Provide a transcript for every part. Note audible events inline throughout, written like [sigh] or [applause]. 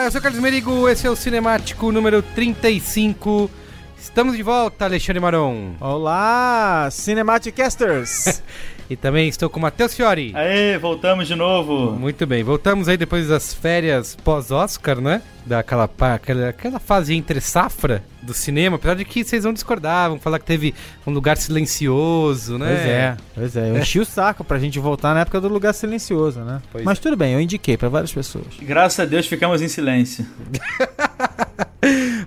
Olá, eu sou o Carlos Merigo, esse é o Cinemático número 35. Estamos de volta, Alexandre Maron. Olá, Cinematicasters! [laughs] E também estou com o Matheus Fiori. Aê, voltamos de novo. Muito bem, voltamos aí depois das férias pós-Oscar, né? Daquela pa- aquela, aquela fase entre safra do cinema, apesar de que vocês vão discordar, vão falar que teve um lugar silencioso, né? Pois é, pois é. Eu enchi o saco pra gente voltar na época do lugar silencioso, né? Pois Mas tudo bem, eu indiquei pra várias pessoas. Graças a Deus ficamos em silêncio. [laughs]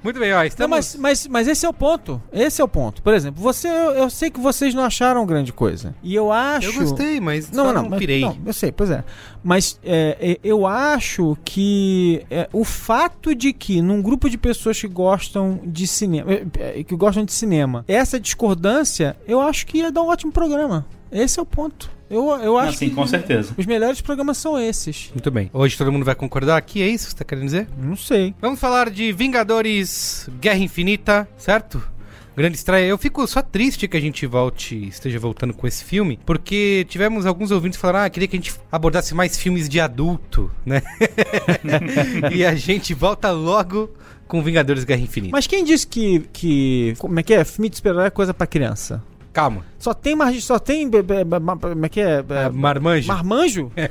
Muito bem, ó, Não, estamos... mas, mas, mas esse é o ponto. Esse é o ponto. Por exemplo, você, eu, eu sei que vocês não acharam grande coisa. E eu acho. Eu gostei, mas Não, não, não, mas- pirei. não, eu sei, pois é. Mas é, é, eu acho que é, o fato de que num grupo de pessoas que gostam de cinema, é, é, que gostam de cinema, essa discordância, eu acho que ia dar um ótimo programa. Esse é o ponto. Eu, eu acho Assim, que com certeza. os melhores programas são esses. Muito bem. Hoje todo mundo vai concordar aqui, é isso que você tá querendo dizer? Não sei. Vamos falar de Vingadores Guerra Infinita, certo? Grande estreia. Eu fico só triste que a gente volte, esteja voltando com esse filme, porque tivemos alguns ouvintes que falaram: ah, queria que a gente abordasse mais filmes de adulto, né? [laughs] e a gente volta logo com Vingadores Guerra Infinita. Mas quem disse que, que. Como é que é? Filme de super-herói é coisa pra criança? Calma. Só tem mar... só tem. Como é que é? É, marmanjo. Marmanjo? [laughs]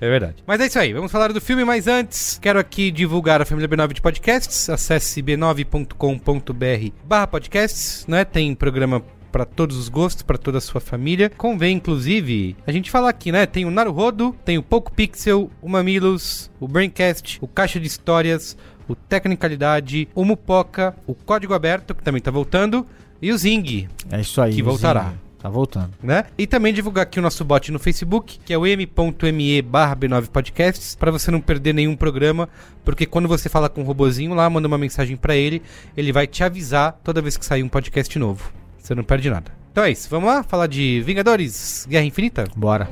É verdade. Mas é isso aí, vamos falar do filme, mas antes, quero aqui divulgar a família B9 de podcasts. Acesse b9.com.br barra podcasts, né? Tem programa para todos os gostos, para toda a sua família. Convém, inclusive, a gente falar aqui, né? Tem o Naruhodo, tem o Poco Pixel, o Mamilos, o Braincast, o Caixa de Histórias, o Tecnicalidade, o Mupoca, o Código Aberto, que também tá voltando, e o Zing, É isso aí. Que voltará. Zinho. Tá voltando. né? E também divulgar aqui o nosso bot no Facebook, que é o m.me barra B9 Podcasts, para você não perder nenhum programa, porque quando você fala com o robozinho lá, manda uma mensagem para ele, ele vai te avisar toda vez que sair um podcast novo. Você não perde nada. Então é isso, vamos lá falar de Vingadores Guerra Infinita? Bora.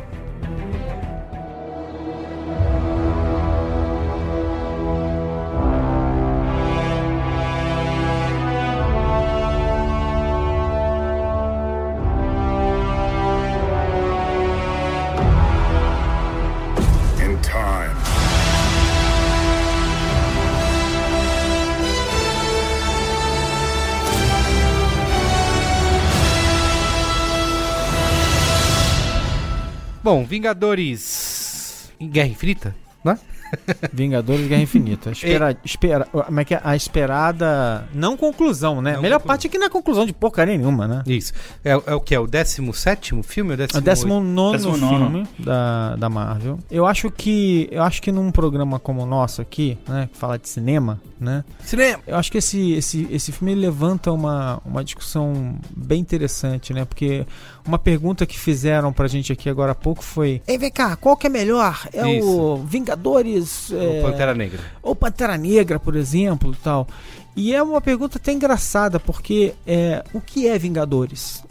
Bom, Vingadores em Guerra Infinita, né? [laughs] Vingadores Guerra Infinita. [laughs] Espera, espera, como é que é? A esperada. Não conclusão, né? Não a melhor conclusão. parte é que não é conclusão de porcaria nenhuma, né? Isso. É, é o que? É o 17 filme ou É o 19? 19 19. filme da, da Marvel. Eu acho que. Eu acho que num programa como o nosso aqui, né? Que fala de cinema, né? Cinema! Eu acho que esse, esse, esse filme levanta uma, uma discussão bem interessante, né? Porque uma pergunta que fizeram pra gente aqui agora há pouco foi: Ei, vem cá, qual que é melhor? É Isso. o Vingadores é, O Pantera Negra. ou Pantera Negra, por exemplo, tal? E é uma pergunta até engraçada, porque é, o que é Vingadores?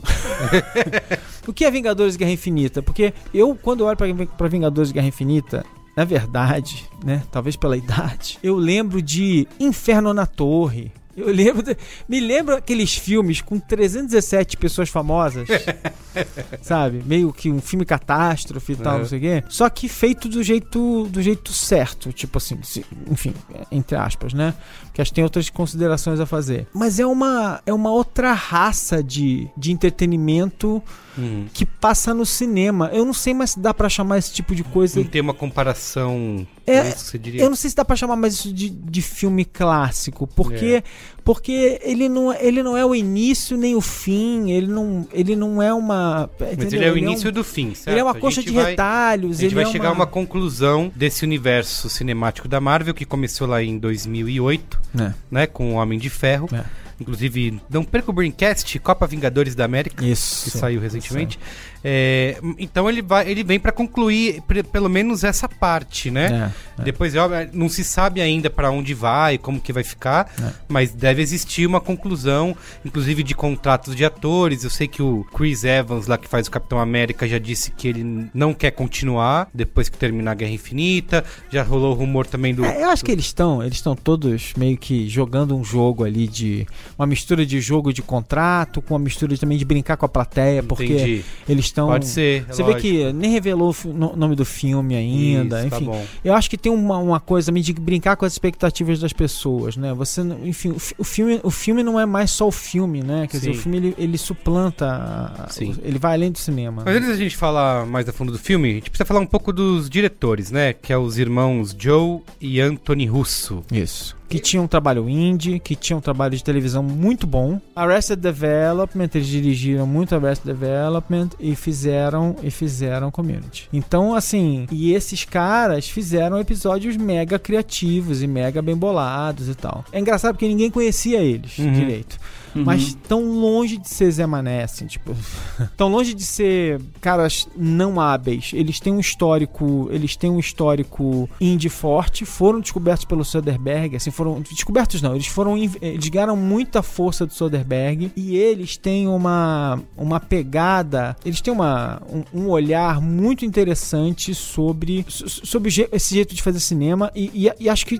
[laughs] o que é Vingadores Guerra Infinita? Porque eu, quando eu olho pra Vingadores Guerra Infinita, na verdade, né, talvez pela idade, eu lembro de Inferno na Torre. Eu lembro, de- me lembro aqueles filmes com 317 pessoas famosas, [laughs] sabe? Meio que um filme catástrofe e tal, Uhum. não sei o quê. Só que feito do jeito, do jeito certo, tipo assim, se- enfim, entre aspas, né? Que acho que tem outras considerações a fazer. Mas é uma, é uma outra raça de, de entretenimento Hum. que passa no cinema. Eu não sei mais se dá pra chamar esse tipo de coisa. Não tem uma comparação. É, É, isso que você diria. Eu não sei se dá pra chamar mais isso de, de filme clássico, porque É. porque ele não, ele não é o início nem o fim, ele não, ele não é uma. Mas entendeu? ele é o um- início do fim, certo? Ele é uma coxa de vai- retalhos. A gente ele vai é chegar a uma conclusão desse universo cinemático da Marvel que começou lá em 2008, É, né, com o Homem de Ferro. é. Inclusive, não perca o Braincast, Copa Vingadores da América, Isso. que saiu recentemente. É, então ele vai, ele vem pra concluir pelo menos essa parte, né? É, é. Depois, não se sabe ainda pra onde vai, como que vai ficar, É. mas deve existir uma conclusão, inclusive de contratos de atores. Eu sei que o Chris Evans, lá que faz o Capitão América, já disse que ele não quer continuar depois que terminar a Guerra Infinita. Já rolou rumor também do. É, eu acho que eles estão, eles estão todos meio que jogando um jogo ali de uma mistura de jogo de contrato com uma mistura também de brincar com a plateia, porque Entendi. eles estão Pode ser. é Você vê lógico. que nem revelou o nome do filme ainda, Isso, tá enfim. bom. eu acho que tem uma, uma coisa de brincar com as expectativas das pessoas, né? Você, enfim, o, fi- o filme, o filme não é mais só o filme, né? Quer dizer, Sim. o filme ele, ele suplanta, Sim. ele vai além do cinema. Mas antes da gente falar mais a fundo do filme, a gente precisa falar um pouco dos diretores, né? Que é os irmãos Joe e Anthony Russo. Isso. Que tinha um trabalho indie, que tinha um trabalho de televisão muito bom. Arrested Development, eles dirigiram muito Arrested Development e fizeram e fizeram Community. Então, assim, e esses caras fizeram episódios mega criativos e mega bem bolados e tal. É engraçado porque ninguém conhecia eles Uhum. direito. Uhum. Mas tão longe de ser Zé Mané, assim, tipo. [laughs] tão longe de ser caras não hábeis. Eles têm um histórico. Eles têm um histórico indie forte. Foram descobertos pelo Soderbergh. Assim, foram. Descobertos não. Eles foram. Eles ganharam muita força do Soderbergh. E eles têm uma. Uma pegada. Eles têm uma, um, um olhar muito interessante sobre. so- Sobre esse jeito de fazer cinema. E, e- e acho que.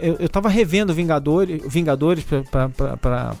Eu, eu tava revendo Vingadores. Vingadores pra, pra,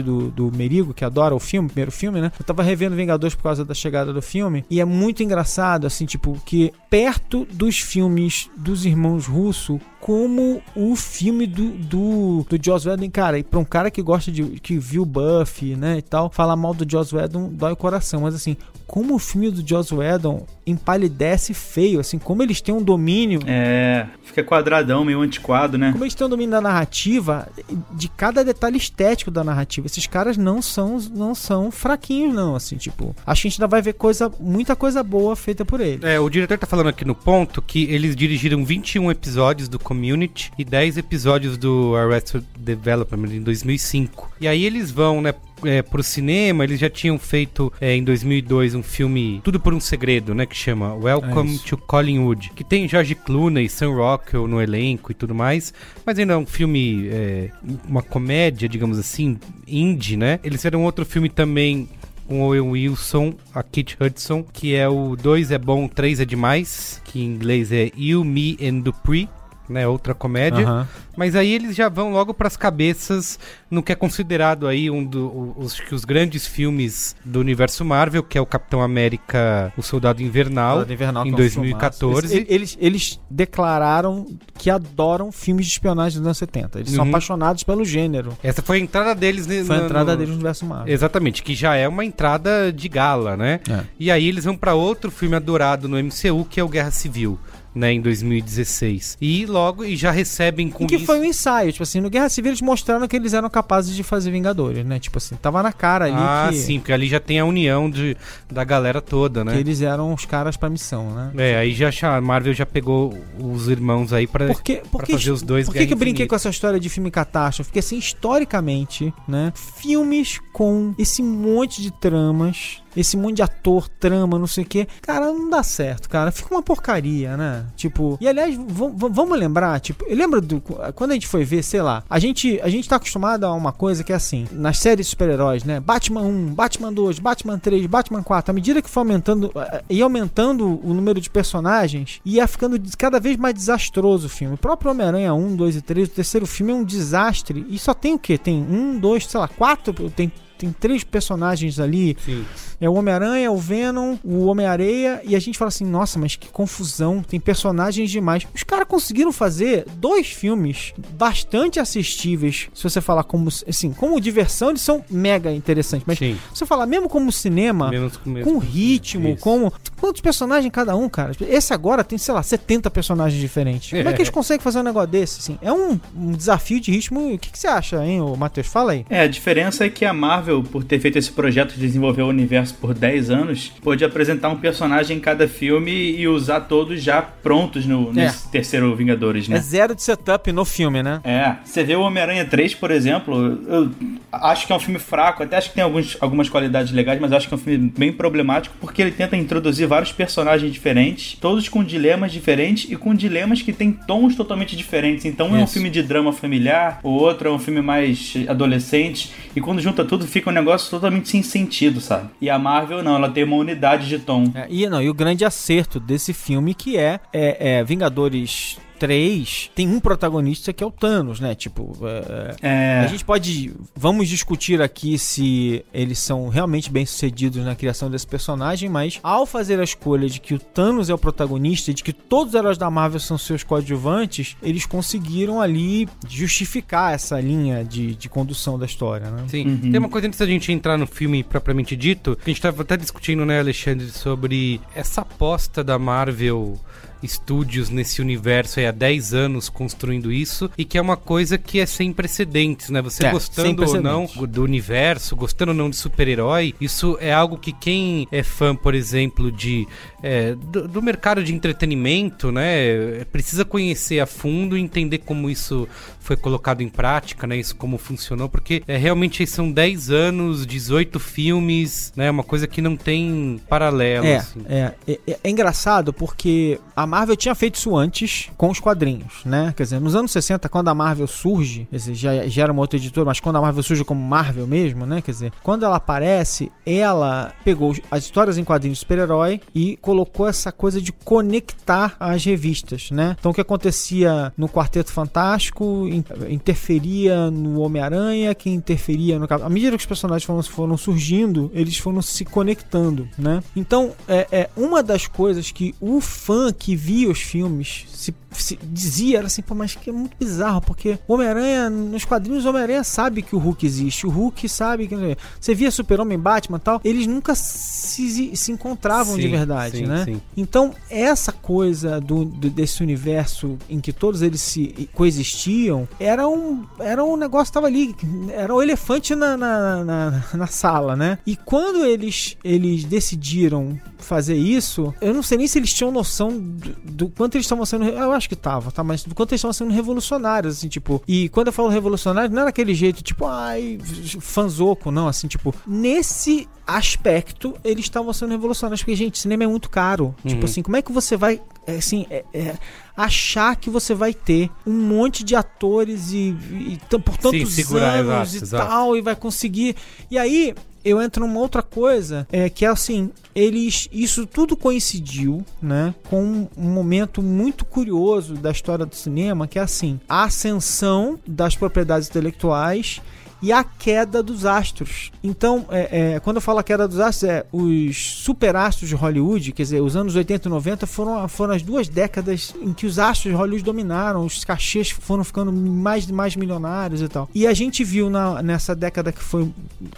do, do Merigo, que adora o filme, o primeiro filme, né? Eu tava revendo Vingadores por causa da chegada do filme. E é muito engraçado, assim, tipo, que perto dos filmes dos irmãos Russo, como o filme do, do, do Joss Whedon, cara, e pra um cara que gosta de. que viu Buffy, né, e tal, falar mal do Joss Whedon dói o coração. Mas assim, como o filme do Joss Whedon empalidece feio, assim, como eles têm um domínio. É, fica quadradão, meio antiquado, né? Como eles têm um domínio da narrativa, de cada detalhe estético da narrativa. Esses caras não são, não são fraquinhos, não. Assim, tipo, acho que a gente ainda vai ver coisa, muita coisa boa feita por ele. É, o diretor tá falando aqui no ponto que eles dirigiram 21 episódios do Community e 10 episódios do Arrested Development em 2005. E aí eles vão, né, é, pro cinema, eles já tinham feito é, em 2002 um filme Tudo por um Segredo, né, que chama Welcome É to Collingwood, que tem George Clooney, Sam Rockwell no elenco e tudo mais, mas ainda é um filme, é, uma comédia, digamos assim, indie, né? Eles fizeram outro filme também com o Owen Wilson, a Kate Hudson, que é o 2 é bom, 3 é demais, que em inglês é You, Me and Dupree. Né? Outra comédia. Aham. Mas aí eles já vão logo pras cabeças no que é considerado aí um dos os, os grandes filmes do universo Marvel, que é o Capitão América, o Soldado Invernal, Soldado Invernal, em que é um 2014. filmaço. Eles, eles, eles declararam que adoram filmes de espionagem dos anos 70. Eles são Uhum. apaixonados pelo gênero. Essa foi a entrada deles ne- Foi a entrada no- deles no universo Marvel. Exatamente, que já é uma entrada de gala, né? É. E aí eles vão pra outro filme adorado no MCU, que é o Guerra Civil, né, em 2016. E logo e já recebem com E que isso foi um ensaio, tipo assim, no Guerra Civil eles mostraram que eles eram capazes de fazer Vingadores, né? Tipo assim, tava na cara ali Ah, que, sim, porque ali já tem a união de, da galera toda, que né? eles eram os caras pra missão, né? É, aí já a Marvel já pegou os irmãos aí pra, Porque, pra porque, fazer os dois por que, que eu brinquei com essa história de filme catástrofe? Porque, assim, historicamente, né? Filmes com esse monte de tramas, esse monte de ator, trama, não sei o quê, cara, não dá certo, cara. Fica uma porcaria, né? Tipo, e aliás, vamos lembrar, tipo, eu lembro do. Quando a gente foi ver, sei lá, a gente, a gente tá acostumado a uma coisa que é assim, nas séries super-heróis, né? Batman 1, Batman 2, Batman 3, Batman 4, à medida que foi aumentando, eh, ia aumentando o número de personagens, ia ficando cada vez mais desastroso o filme. O próprio Homem-Aranha 1, 2 e 3, o terceiro filme é um desastre. E só tem o quê? Tem um, dois, sei lá, quatro, tem. Tem três personagens ali. Sim. É o Homem-Aranha, o Venom, o Homem-Areia. E a gente fala assim: nossa, mas que confusão. Tem personagens demais. Os caras conseguiram fazer dois filmes bastante assistíveis. Se você falar como. Assim, como diversão, eles são mega interessantes. Mas Sim. se você falar mesmo como cinema. Menos com, Com ritmo, Isso. como. Quantos personagens cada um, cara? Esse agora tem, sei lá, 70 personagens diferentes. Como é que eles conseguem fazer um negócio desse? Assim? É um, um desafio de ritmo. O que, que você acha, hein, Matheus? Fala aí. É, a diferença é que a Marvel, por ter feito esse projeto de desenvolver o universo por 10 anos, pôde apresentar um personagem em cada filme e usar todos já prontos no, nesse terceiro Vingadores, É né? zero de setup no filme, né? É, você vê o Homem-Aranha 3, por exemplo, eu acho que é um filme fraco, até acho que tem alguns, algumas qualidades legais, mas acho que é um filme bem problemático, porque ele tenta introduzir vários personagens diferentes, todos com dilemas diferentes e com dilemas que têm tons totalmente diferentes. Então um é um filme de drama familiar, o outro é um filme mais adolescente, e quando junta tudo fica um negócio totalmente sem sentido, sabe? E a Marvel não, ela tem uma unidade de tom. É, e, não, e o grande acerto desse filme que é, é, é Vingadores 3 tem um protagonista que é o Thanos, né? Tipo, é, É, a gente pode. Vamos discutir aqui se eles são realmente bem sucedidos na criação desse personagem, mas ao fazer a escolha de que o Thanos é o protagonista e de que todos os heróis da Marvel são seus coadjuvantes, eles conseguiram ali justificar essa linha de, de condução da história, né? Sim. Uhum. Tem uma coisa antes da gente entrar no filme propriamente dito, que a gente tava até discutindo, né, Alexandre, sobre essa aposta da Marvel Studios nesse universo há 10 anos construindo isso e que é uma coisa que é sem precedentes, né? Você É, gostando ou não do universo, gostando ou não de super-herói, isso é algo que quem é fã, por exemplo, de é, do, do mercado de entretenimento, né, precisa conhecer a fundo e entender como isso foi colocado em prática, né, isso como funcionou, porque é, realmente são 10 anos, 18 filmes, né, uma coisa que não tem paralelo, É, assim. é, é- é engraçado porque a Marvel tinha feito isso antes com os quadrinhos, né? Quer dizer, nos anos 60, quando a Marvel surge, quer dizer, já, já era uma outra editora, mas quando a Marvel surge como Marvel mesmo, né? Quer dizer, quando ela aparece, ela pegou as histórias em quadrinhos de super-herói e colocou essa coisa de conectar as revistas, né? Então o que acontecia no Quarteto Fantástico in- interferia no Homem-Aranha, que interferia no À medida que os personagens foram, foram surgindo, eles foram se conectando, né? Então, é, é uma das coisas que o fã que via os filmes se, dizia era assim, pô, mas que é muito bizarro, porque o Homem-Aranha, nos quadrinhos, Homem-Aranha sabe que o Hulk existe, o Hulk sabe que. Você via Super-Homem, Batman e tal, eles nunca se, se encontravam de Sim, verdade, sim, né? sim. Então, essa coisa do, do- desse universo em que todos eles se coexistiam era um, era um negócio que tava ali, era o elefante na, na, na, na sala, né? E quando eles, eles decidiram fazer isso, eu não sei nem se eles tinham noção do, do quanto eles estavam sendo. Eu acho que tava, tá? Mas quanto eles estavam sendo revolucionários, assim, tipo. E quando eu falo revolucionário, não era aquele jeito, tipo, ai, fanzoco, não, assim, tipo, nesse aspecto, eles estavam sendo revolucionários, porque, gente, cinema é muito caro. Tipo assim, como é que você vai, é, assim, é- é, achar que você vai ter um monte de atores e, e t- por tantos segurar, anos exato, e exato. tal, e vai conseguir. E aí, eu entro numa outra coisa, é que é assim, eles isso tudo coincidiu, né, com um, momento muito curioso da história do cinema, que é assim, a ascensão das propriedades intelectuais e a queda dos astros. Então, é, é, quando eu falo a queda dos astros, é os superastros de Hollywood, quer dizer, os anos 80 e 90 foram, foram as duas décadas em que os astros de Hollywood dominaram, os cachês foram ficando mais e mais milionários e tal. E a gente viu na, nessa década que foi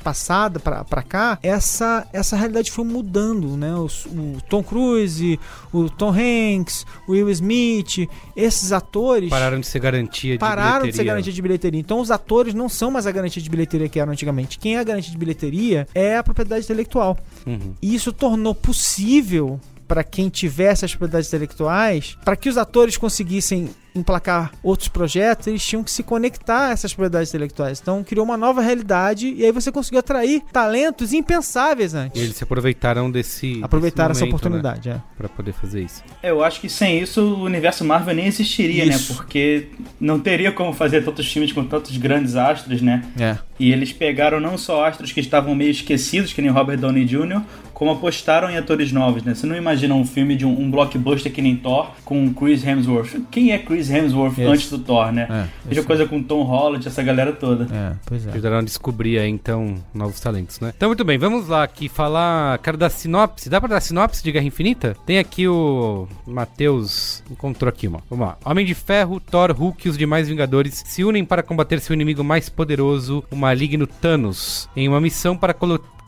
passada para cá, essa, essa realidade foi mudando, né? O, o Tom Cruise, o Tom Hanks, o Will Smith, esses atores Pararam de ser garantia de pararam de ser bilheteria. garantia de bilheteria. Então os atores não são mais a garantia de bilheteria que eram antigamente. Quem é a garantia de bilheteria é a propriedade intelectual. Uhum. E isso tornou possível para quem tivesse as propriedades intelectuais, para que os atores conseguissem emplacar outros projetos, eles tinham que se conectar a essas propriedades intelectuais. Então criou uma nova realidade e aí você conseguiu atrair talentos impensáveis antes. E eles se aproveitaram desse. Aproveitaram desse essa momento, oportunidade, é. Né, pra poder fazer isso. Eu acho que sem isso o universo Marvel nem existiria, Isso. né? Porque não teria como fazer tantos filmes com tantos grandes astros, né? É. E eles pegaram não só astros que estavam meio esquecidos, que nem Robert Downey Jr., como apostaram em atores novos, né? Você não imagina um filme de um, um blockbuster que nem Thor com Chris Hemsworth. Quem é Chris Hemsworth Isso. antes do Thor, né? É, Mesma coisa com Tom Holland, essa galera toda. É, pois é. Ajudaram a descobrir aí, então, novos talentos, né? Então, muito bem, vamos lá aqui falar. Quero dar sinopse. Dá pra dar sinopse de Guerra Infinita? Tem aqui o. Matheus encontrou aqui, uma. Vamos lá. Homem de Ferro, Thor, Hulk e os demais Vingadores se unem para combater seu inimigo mais poderoso, o maligno Thanos, em uma missão para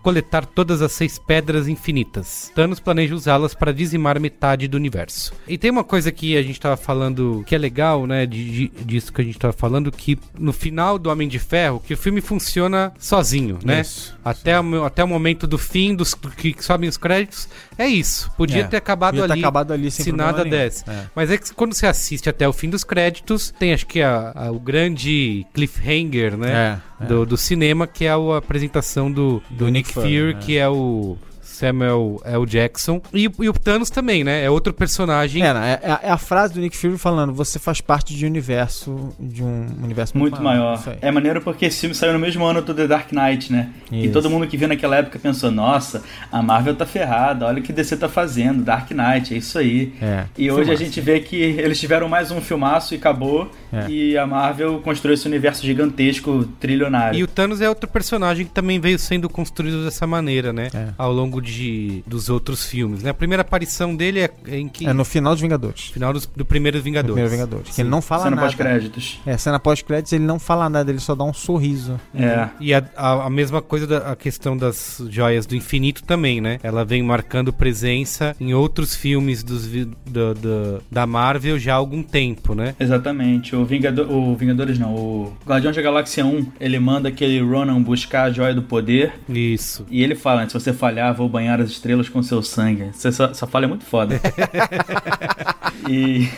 coletar todas as seis pedras infinitas. Thanos planeja usá-las para dizimar metade do universo. E tem uma coisa que a gente tava falando que é legal, né, de, de- disso que a gente tava falando, que no final do Homem de Ferro, que o filme funciona sozinho, né? Isso. Até, o, até o momento do fim, dos que sobem os créditos, é isso. Podia É, ter acabado podia ter ali, acabado ali sem se nada nenhum. desse. É. Mas é que quando você assiste até o fim dos créditos, tem acho que a- a- o grande cliffhanger, né? É. Do, do cinema, que é a apresentação do, do, Do Nick Fury, Fury, que é o Samuel L. Jackson. E, o- e o Thanos também, né? É outro personagem. É, né, é, é a frase do Nick Fury falando: você faz parte de um universo, de um universo Muito maior. Aí. É maneiro porque esse filme saiu no mesmo ano do The Dark Knight, né? E Isso. todo mundo que viu naquela época pensou: nossa, a Marvel tá ferrada, olha o que DC tá fazendo, Dark Knight, é isso aí. É. E hoje a Filmaço. gente vê que eles tiveram mais um filmaço e acabou. É. E a Marvel construiu esse universo gigantesco, trilionário. E o Thanos é outro personagem que também veio sendo construído dessa maneira, né? É. Ao longo de, dos outros filmes, né? A primeira aparição dele é em que... É no final dos Vingadores. final dos- do primeiro Vingadores. primeiro Vingadores. Que ele não fala Cena nada. pós-créditos. É, cena pós-créditos, ele não fala nada, ele só dá um sorriso. É. E a, a, a mesma coisa da a questão das joias do infinito também, né? Ela vem marcando presença em outros filmes dos, do- do- da Marvel já há algum tempo, né? Exatamente. O, Vingador, o Vingadores não, o Guardião da Galáxia 1, ele manda aquele Ronan buscar a joia do poder. Isso. E ele fala: se você falhar, vou banhar as estrelas com seu sangue. Essa, essa, fala é muito foda. [laughs] e.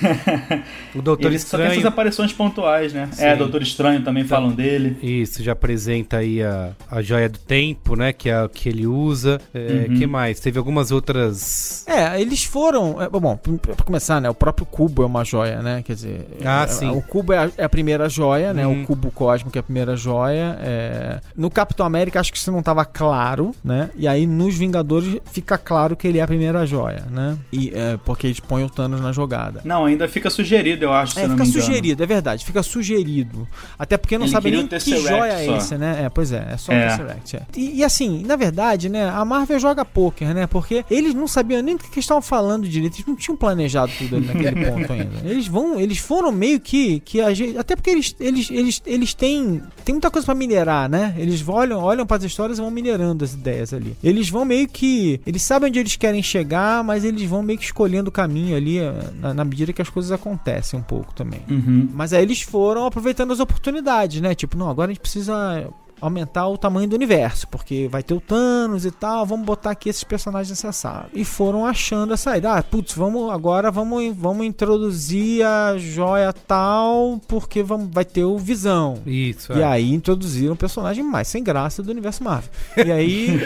O Doutor ele só tem essas Estranho. aparições pontuais, né? É, Sim. Doutor Estranho também falam dele. Isso, já apresenta aí a, a joia do tempo, né? Que é a que ele usa. É, Uhum. que mais? Teve algumas outras. É, eles foram. é, bom, pra pra começar, né? O próprio cubo é uma joia, né? Quer dizer. Ah, é- sim. O cubo é a, é a primeira joia, né? Uhum. O cubo cósmico é a primeira joia. é. No Capitão América, acho que isso não tava claro, né? E aí nos Vingadores fica claro que ele é a primeira joia, né? E, é, porque eles põem o Thanos na jogada. Não, ainda fica sugerido, eu acho, se É, eu não fica me engano. sugerido, é verdade, fica sugerido. Até porque não Ele sabe nem o que joia é só. esse, né? É, pois é, é só É. o Tesseract. é. E, e assim, na verdade, né, a Marvel joga poker, né? Porque eles não sabiam nem do que eles estavam falando direito, eles não tinham planejado tudo ali naquele [laughs] ponto ainda. Eles vão, eles foram meio que que a gente, até porque eles eles eles, eles têm tem muita coisa pra minerar, né? Eles olham, olham para as histórias e vão minerando as ideias ali. Eles vão meio que eles sabem onde eles querem chegar, mas eles vão meio que escolhendo o caminho ali eh, na, na medida que as coisas acontecem um pouco também. Uhum. Mas aí eles foram aproveitando as oportunidades, né? Tipo, não, agora a gente precisa aumentar o tamanho do universo, porque vai ter o Thanos e tal, vamos botar aqui esses personagens necessários. E foram achando a saída. Ah, putz, vamos agora vamos, vamos introduzir a joia tal, porque vamos, vai ter o Visão. Isso. E é. aí introduziram o personagem mais sem graça do universo Marvel. E aí,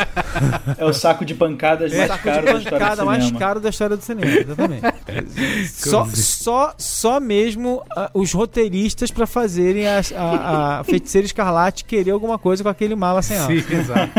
[laughs] É o saco de pancadas mais saco caro de da história do pancada mais cinema. caro da história do cinema, exatamente. [laughs] só, só, só mesmo ah, os roteiristas pra fazerem as- a, a Feiticeira Escarlate querer alguma coisa com aquele mala sem alça. Sim, exato.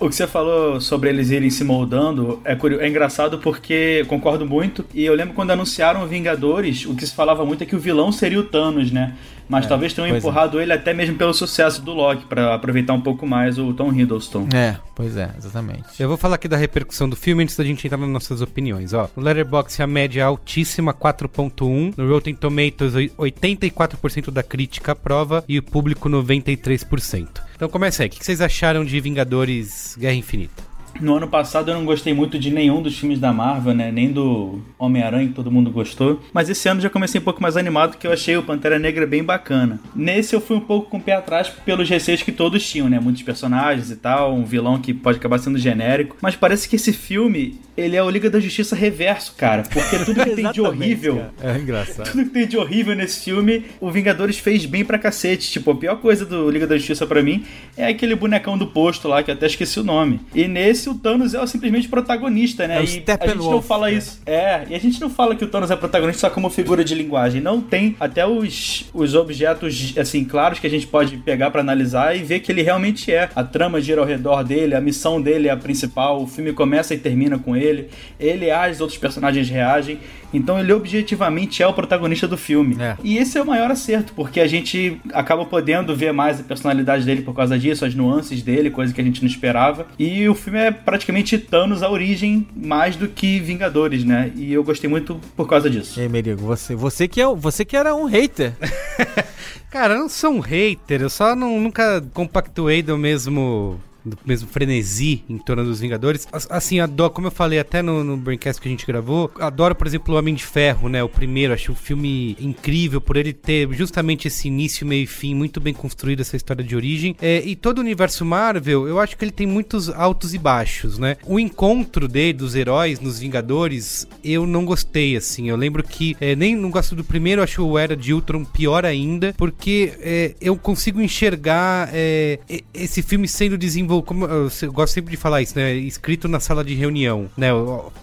O que você falou sobre eles irem se moldando é, curio- é engraçado porque concordo muito. E eu lembro quando anunciaram Vingadores, o que se falava muito é que o vilão seria o Thanos, né? Mas talvez tenham é. empurrado ele até mesmo pelo sucesso do Loki, pra aproveitar um pouco mais o Tom Hiddleston. É, pois é, exatamente. Eu vou falar aqui da repercussão do filme antes da gente entrar nas nossas opiniões. Ó, no Letterboxd a média é altíssima, 4.1. No Rotten Tomatoes, oi- 84% da crítica aprova e o público 93%. Então começa aí, o que vocês acharam de Vingadores Guerra Infinita? No ano passado eu não gostei muito de nenhum dos filmes da Marvel, né? Nem do Homem-Aranha, que todo mundo gostou. Mas esse ano já comecei um pouco mais animado, que eu achei o Pantera Negra bem bacana. Nesse eu fui um pouco com o pé atrás pelos receios que todos tinham, né? Muitos personagens e tal, um vilão que pode acabar sendo genérico. Mas parece que esse filme, ele é o Liga da Justiça reverso, cara. Porque tudo que tem de [laughs] horrível... cara. É engraçado. Tudo que tem de horrível nesse filme, o Vingadores fez bem pra cacete. Tipo, a pior coisa do Liga da Justiça pra mim é aquele bonecão do posto lá, que eu até esqueci o nome. E nesse, o Thanos é o simplesmente protagonista, né? É e a gente não fala né? isso. É, e a gente não fala que o Thanos é protagonista só como figura de linguagem. Não tem até os, os objetos, assim, claros que a gente pode pegar pra analisar e ver que ele realmente é. A trama gira ao redor dele, a missão dele é a principal, o filme começa e termina com ele. Ele age, os outros personagens reagem. Então ele objetivamente é o protagonista do filme. É. E esse é o maior acerto, porque a gente acaba podendo ver mais a personalidade dele por causa disso, as nuances dele, coisa que a gente não esperava. E o filme é praticamente Thanos a origem mais do que Vingadores, né? E eu gostei muito por causa disso. E aí, Merigo, você, você, que é, você que era um hater. [laughs] Cara, eu não sou um hater, eu só não- nunca compactuei do mesmo do mesmo frenesi em torno dos Vingadores. As- Assim, adoro, como eu falei até no, no Braincast que a gente gravou, adoro, por exemplo, o Homem de Ferro, né? O primeiro, acho um filme incrível por ele ter justamente esse início, meio e fim, muito bem construído essa história de origem. É, e todo o universo Marvel, eu acho que ele tem muitos altos e baixos, né? O encontro dele, dos heróis nos Vingadores, eu não gostei, assim. Eu lembro que é, nem não gosto do primeiro, acho o Era de Ultron pior ainda, porque é, eu consigo enxergar é, esse filme sendo desenvolvido, como eu, eu gosto sempre de falar isso, né? Escrito na sala de reunião, né?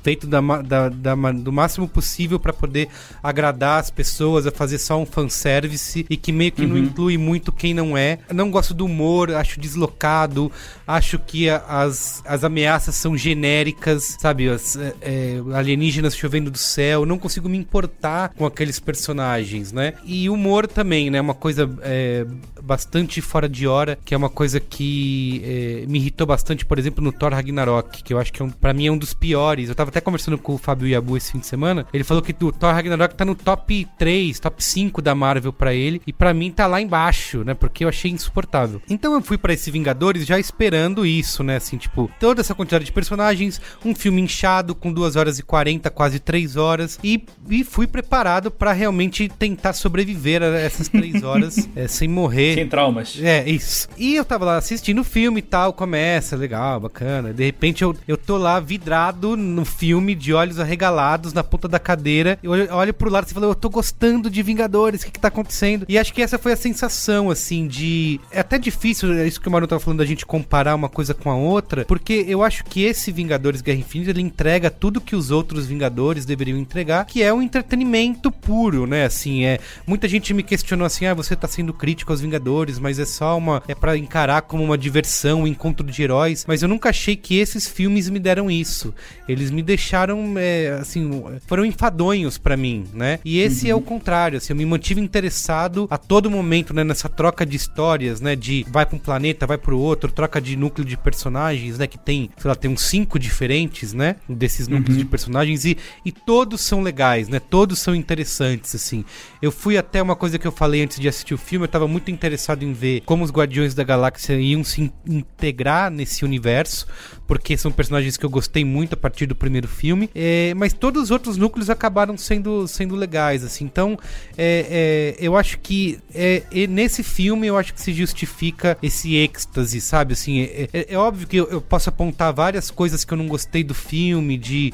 Feito da, da- da do máximo possível para poder agradar as pessoas, a fazer só um fanservice e que meio que não inclui muito quem não é. Eu não gosto do humor, acho deslocado, acho que a- as, as ameaças são genéricas, sabe? As, é, é, alienígenas chovendo do céu, não consigo me importar com aqueles personagens, né? E humor também, né? Uma coisa é, bastante fora de hora, que é uma coisa que é, me irritou bastante, por exemplo, no Thor Ragnarok, que eu acho que é um, pra mim é um dos piores. Eu tava até conversando com o Fábio Yabu esse fim de semana, ele falou que o Thor Ragnarok tá no top 3, top 5 da Marvel pra ele, e pra mim tá lá embaixo, né? Porque eu achei insuportável. Então eu fui pra esse Vingadores já esperando isso, né? Assim, tipo, toda essa quantidade de personagens, um filme inchado com 2 horas e 40, quase 3 horas, e, e fui preparado pra realmente tentar sobreviver a essas 3 horas [laughs] é, sem morrer. Sem traumas. É, isso. E eu tava lá assistindo o filme e tal, começa, legal, bacana. De repente eu, eu tô lá vidrado no filme, de olhos arregalados, na ponta da cadeira. Eu olho, pro lado e falo, eu tô gostando de Vingadores, o que que tá acontecendo? E acho que essa foi a sensação, assim, de... É até difícil, é isso que o Manu tava falando, da gente comparar uma coisa com a outra, porque eu acho que esse Vingadores Guerra Infinita, ele entrega tudo que os outros Vingadores deveriam entregar, que é um entretenimento puro, né? Assim, é... Muita gente me questionou assim, ah, você tá sendo crítico aos Vingadores, mas é só uma... É pra encarar como uma diversão, encontro de heróis, mas eu nunca achei que esses filmes me deram isso. Eles me deixaram, é, assim, foram enfadonhos pra mim, né? E esse é o contrário, assim, eu me mantive interessado a todo momento, né, nessa troca de histórias, né, de vai pra um planeta, vai pro outro, troca de núcleo de personagens, né, que tem, sei lá, tem uns cinco diferentes, né, desses núcleos de personagens e, e todos são legais, né, todos são interessantes, assim. Eu fui até uma coisa que eu falei antes de assistir o filme, eu tava muito interessado em ver como os Guardiões da Galáxia iam se in- integrar nesse universo, porque são personagens que eu gostei muito a partir do primeiro filme, é, mas todos os outros núcleos acabaram sendo, sendo legais, assim. Então, é, é, eu acho que é, nesse filme eu acho que se justifica esse êxtase, sabe? Assim, é, é- é óbvio que eu, eu posso apontar várias coisas que eu não gostei do filme, de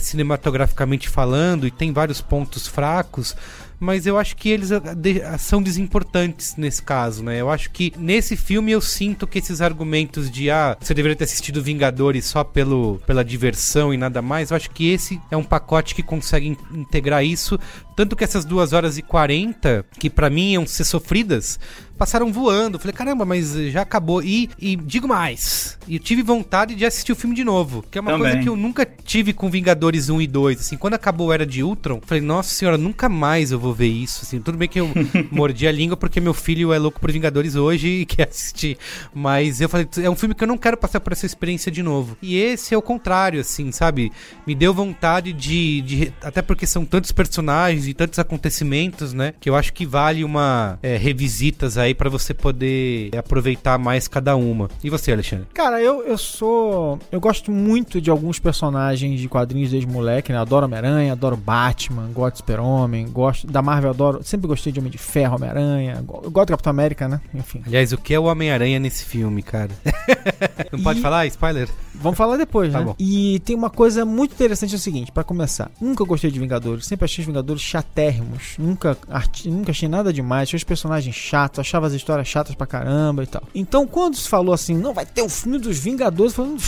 cinematograficamente falando, e tem vários pontos fracos mas eu acho que eles ah, ah, são desimportantes nesse caso, né? Eu acho que nesse filme eu sinto que esses argumentos de ah, você deveria ter assistido Vingadores só pelo, pela diversão e nada mais, eu acho que esse é um pacote que consegue in- integrar isso Tanto que essas duas horas e 40, que pra mim iam ser sofridas, passaram voando. Falei, caramba, mas já acabou. E, e digo mais, eu tive vontade de assistir o filme de novo, que é uma Também. coisa que eu nunca tive com Vingadores 1 e 2. Assim, quando acabou Era de Ultron, falei, nossa senhora, nunca mais eu vou ver isso. Assim, tudo bem que eu [laughs] mordi a língua porque meu filho é louco por Vingadores hoje e quer assistir. Mas eu falei, é um filme que eu não quero passar por essa experiência de novo. E esse é o contrário, assim, sabe? Me deu vontade de. de- até porque são tantos personagens e tantos acontecimentos, né? Que eu acho que vale uma é, revisitas aí pra você poder aproveitar mais cada uma. E você, Alexandre? Cara, eu, eu sou. Eu gosto muito de alguns personagens de quadrinhos desde moleque, né? Adoro Homem-Aranha, adoro Batman, gosto de Super-Homem, gosto. Da Marvel, adoro. Sempre gostei de Homem de Ferro, Homem-Aranha. go- Eu gosto do Capitão América, né? Enfim. Aliás, o que é o Homem-Aranha nesse filme, cara? [laughs] não pode E- falar, spoiler? Vamos falar depois, Tá né? bom. E tem uma coisa muito interessante é o seguinte, pra começar. Nunca gostei de Vingadores, sempre achei os Vingadores chatérrimos. Nunca, nunca achei nada demais, achei os personagens chatos, achava as histórias chatas pra caramba e tal. Então, quando se falou assim, não vai ter o filme dos Vingadores, falando,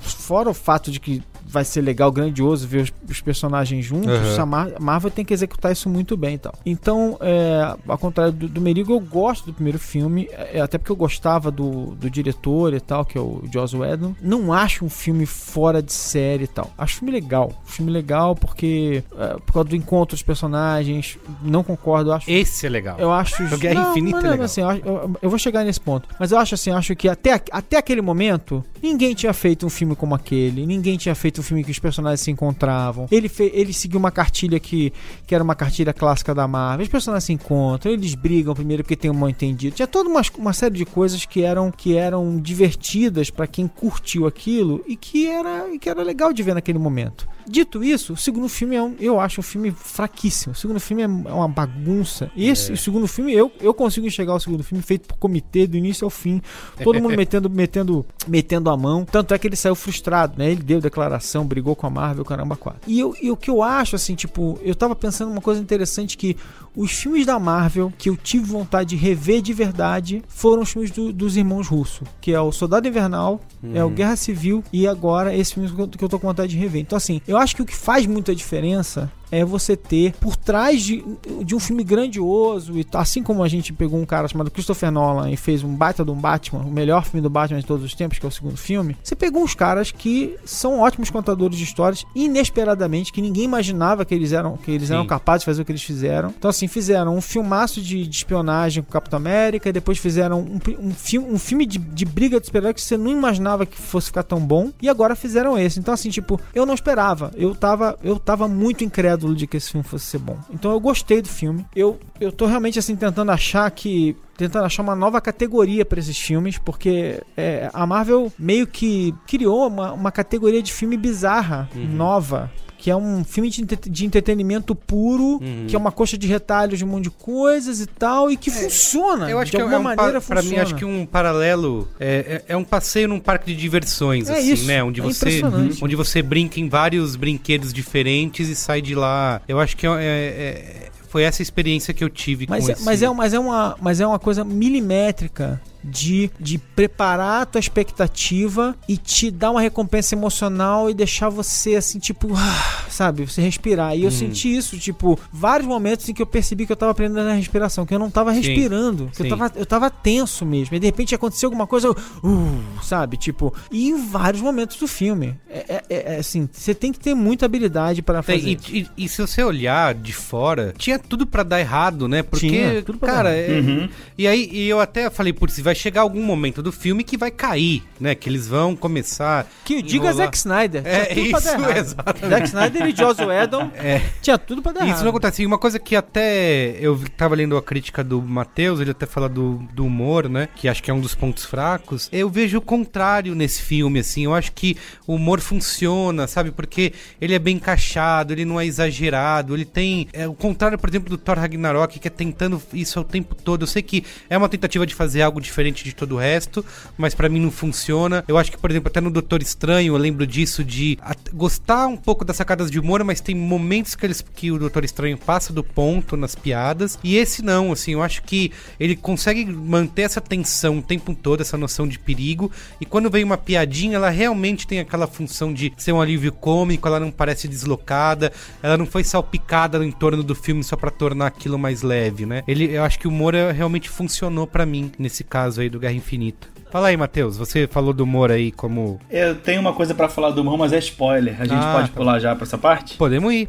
fora o fato de que vai ser legal, grandioso ver os, os personagens juntos, Aham. a Mar- Marvel tem que executar isso muito bem e tal. Então, é, ao contrário do, do Merigo, eu gosto do primeiro filme, é, até porque eu gostava do, do diretor e tal, que é o Joss Whedon. Não acho um filme fora de série e tal. Acho filme legal. Filme legal porque, é, por causa do encontro dos personagens, não concordo, acho Esse é legal. eu acho. Infinita é não, legal. assim, eu, eu- eu vou chegar nesse ponto. Mas eu acho assim, acho que até, até aquele momento, ninguém tinha feito um filme como aquele. Ninguém tinha feito um filme que os personagens se encontravam. Ele, fe, ele seguiu uma cartilha que, que era uma cartilha clássica da Marvel. Os personagens se encontram, eles brigam primeiro porque tem um mal entendido. Tinha toda uma, uma série de coisas que eram, que eram divertidas pra quem curtiu aquilo e que era, e que era legal de ver naquele momento. Dito isso, o segundo filme é um, eu acho um filme fraquíssimo. O segundo filme é uma bagunça. Esse, o segundo filme, eu, eu consigo enxergar o segundo filme feito por comitê do início ao fim. Todo mundo [laughs] metendo, metendo, metendo a mão. Tanto é que ele saiu frustrado, né? Ele deu declaração, brigou com a Marvel, caramba, quatro. E, eu, e o que eu acho, assim, tipo, eu tava pensando uma coisa interessante que os filmes da Marvel que eu tive vontade de rever de verdade foram os filmes do- dos irmãos Russo, que é o Soldado Invernal, é o Guerra Civil e agora esse filme que eu, que eu tô com vontade de rever. Então, assim, eu acho que o que faz muita diferença é você ter por trás de, de um filme grandioso e assim como a gente pegou um cara chamado Christopher Nolan e fez um baita de um Batman, o melhor filme do Batman de todos os tempos, que é o segundo filme, você pegou uns caras que são ótimos contadores de histórias inesperadamente que ninguém imaginava que eles eram que eles eram capazes de fazer o que eles fizeram. Então assim, fizeram um filmaço de, de espionagem com o Capitão América, e depois fizeram um, um, filme, um filme de, de briga de super que você não imaginava que fosse ficar tão bom, e agora fizeram esse. Então assim, tipo, eu não esperava. Eu tava, eu tava muito incrédulo de que esse filme fosse ser bom. Então eu gostei do filme. Eu, eu tô realmente assim tentando achar que tentando achar uma nova categoria para esses filmes, porque é, a Marvel meio que criou uma, uma categoria de filme bizarra, nova. Que é um filme de, entre- de entretenimento puro, que é uma coxa de retalhos de um monte de coisas e tal, e que funciona. Eu acho de que é alguma um, pa- maneira pra mim, funciona. acho que um paralelo é, é, é um passeio num parque de diversões, É assim, isso, né? Onde é você, onde você brinca em vários brinquedos diferentes e sai de lá. Eu acho que é- é- é- foi essa experiência que eu tive Mas com é, esse... mas, é, mas, é uma, mas é uma coisa milimétrica de, de preparar a tua expectativa e te dar uma recompensa emocional e deixar você assim, tipo, ah, sabe, você respirar. E eu senti isso, tipo, vários momentos em que eu percebi que eu tava aprendendo a respiração, que eu não tava Sim. respirando, que eu Sim. tava, eu tava tenso mesmo. E de repente aconteceu alguma coisa, eu, uh, sabe, tipo, e em vários momentos do filme. É, é- é assim, você tem que ter muita habilidade para fazer. e, isso. e- e se você olhar de fora, tinha tudo pra dar errado, né? Porque, Tinha tudo pra cara, dar é- Uhum. e aí e eu até falei, putz, vai chegar algum momento do filme que vai cair, né? Que eles vão começar. Que diga. Zack Snyder. É, isso, exatamente. Zack Snyder e Joss Whedon [laughs] tinha tudo pra dar Isso errado. não acontece. E uma coisa que até eu tava lendo a crítica do Matheus, ele até fala do, do humor, né? Que acho que é um dos pontos fracos. Eu vejo o contrário nesse filme, assim. Eu acho que o humor funciona, sabe? Porque ele é bem encaixado, ele não é exagerado, ele tem. É o contrário, por exemplo, do Thor Ragnarok, que é tentando isso o tempo todo. Eu sei que é uma tentativa de fazer algo diferente de todo o resto, mas pra mim não funciona. Eu acho que, por exemplo, até no Doutor Estranho, eu lembro disso de gostar um pouco das sacadas de humor, mas tem momentos que, eles, que o Doutor Estranho passa do ponto nas piadas. E esse não, assim, eu acho que ele consegue manter essa tensão o tempo todo, essa noção de perigo. E quando vem uma piadinha, ela realmente tem aquela função de ser um alívio cômico, ela não parece deslocada, ela não foi salpicada no entorno do filme só pra tornar aquilo mais leve, né? Ele, eu acho que o humor é, realmente funcionou pra mim nesse caso aí do Guerra Infinita. Fala aí, Matheus, você falou do humor aí como. Eu tenho uma coisa pra falar do humor, mas é spoiler. A gente Ah, pode tá pular já pra essa parte? Podemos ir.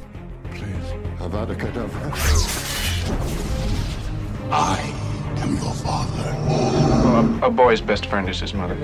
Avada Kedavra. I am your father. A boy's best friend is his mother.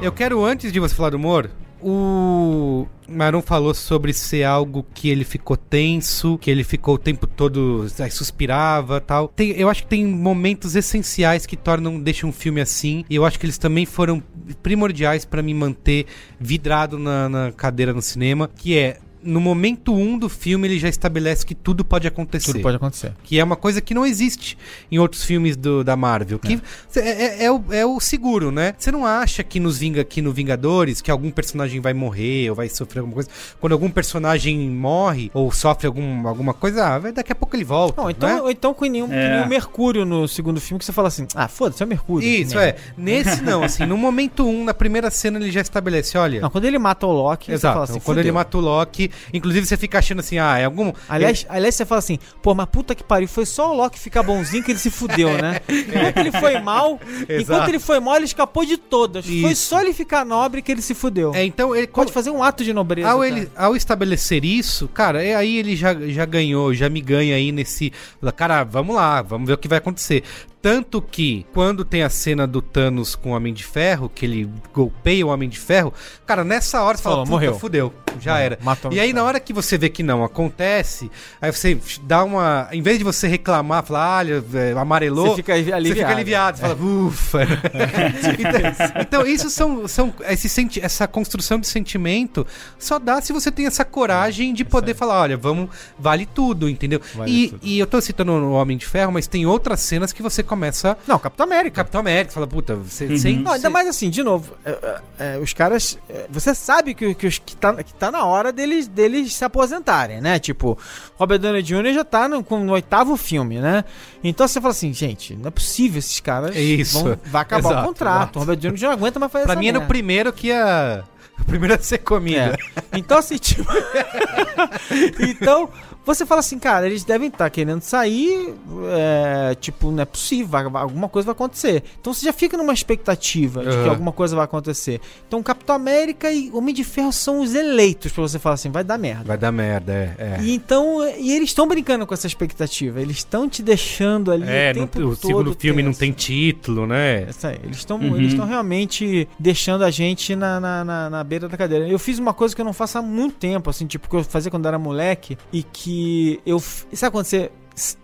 Eu quero, antes de você falar do humor, o Marum falou sobre ser algo que ele ficou tenso, que ele ficou o tempo todo, aí, suspirava tal. Tem, eu acho que tem momentos essenciais que tornam, deixam um filme assim, e eu acho que eles também foram primordiais pra me manter vidrado na, na cadeira no cinema, que é no momento 1 um do filme ele já estabelece que tudo pode acontecer. Tudo pode acontecer. Que é uma coisa que não existe em outros filmes do, da Marvel. Que cê- é, é- é o, é o seguro, né? Você não acha que nos Vinga, que no Vingadores que algum personagem vai morrer ou vai sofrer alguma coisa. Quando algum personagem morre ou sofre algum, alguma coisa, ah, vai- daqui a pouco ele volta. Não, então, né? ou então com nenhum, É. o Mercúrio no segundo filme, que você fala assim, ah, foda-se, é o Mercúrio. Isso, né? é. Nesse não, [laughs] assim, no momento 1, um, na primeira cena, ele já estabelece, olha. Não, quando ele mata o Loki, você Exato. fala assim, quando ele fudeu. mata o Loki, inclusive você fica achando assim, ah, é algum. Aliás, aliás, você fala assim, pô, mas puta que pariu, foi só o Loki ficar bonzinho que ele se fudeu, né? Enquanto ele foi mal, [laughs] enquanto ele foi mal, ele escapou de todas. Foi Isso. só ele ficar nobre que ele se fudeu. É, então ele Pode fazer um ato de nobreza. Ao, ele, ao estabelecer isso, cara, é, aí ele já, já ganhou, já me ganha aí nesse. Cara, vamos lá, vamos ver o que vai acontecer. Tanto que, quando tem a cena do Thanos com o Homem de Ferro, que ele golpeia o Homem de Ferro, cara, nessa hora você fala, Falou, puta, morreu. fudeu, já era. matou o E aí, na hora que você vê que não acontece, aí você dá uma. Em vez de você reclamar, falar, olha, é, amarelou. Você fica aliviado. Você fica aliviado, você fala, ufa. [laughs] então, então, isso são, são esse senti essa construção de sentimento só dá se você tem essa coragem de poder falar, olha, vamos, vale tudo, entendeu? Vale e, tudo. e eu tô citando o Homem de Ferro, mas tem outras cenas que você começa Não, Capitão América. Capitão América, fala, puta, você sem Não, ainda mais assim, de novo, é, é, é, os caras. é, você sabe que, que, os- que, tá, que tá na hora deles, deles se aposentarem, né? Tipo, Robert Downey Jr. já tá no, com- no oitavo filme, né? Então você fala assim, gente, não é possível esses caras. É isso. Vão, vai acabar Exato, o contrato. exato. O Robert Downey Jr. não aguenta mais fazer Pra essa mim era o primeiro que ia. O [laughs] primeiro a ser comida. É. Então, assim, tipo. [laughs] [laughs] então, você fala assim, cara, eles devem estar querendo sair. é, tipo, não é possível, vai- alguma coisa vai acontecer. Então você já fica numa expectativa de que alguma coisa vai acontecer. Então, Capitão América e Homem de Ferro são os eleitos pra você falar assim, vai dar merda. Vai dar merda, é. é. E então, e eles estão brincando com essa expectativa. Eles estão te deixando ali É, o não- tempo o todo segundo filme não tenso. tem título, né? Isso aí, eles estão Uhum. eles estão realmente deixando a gente na, na, na, na beira da cadeira. Eu fiz uma coisa que eu não faço há muito tempo, assim, tipo, que eu fazia quando era moleque, e que eu. Sabe quando você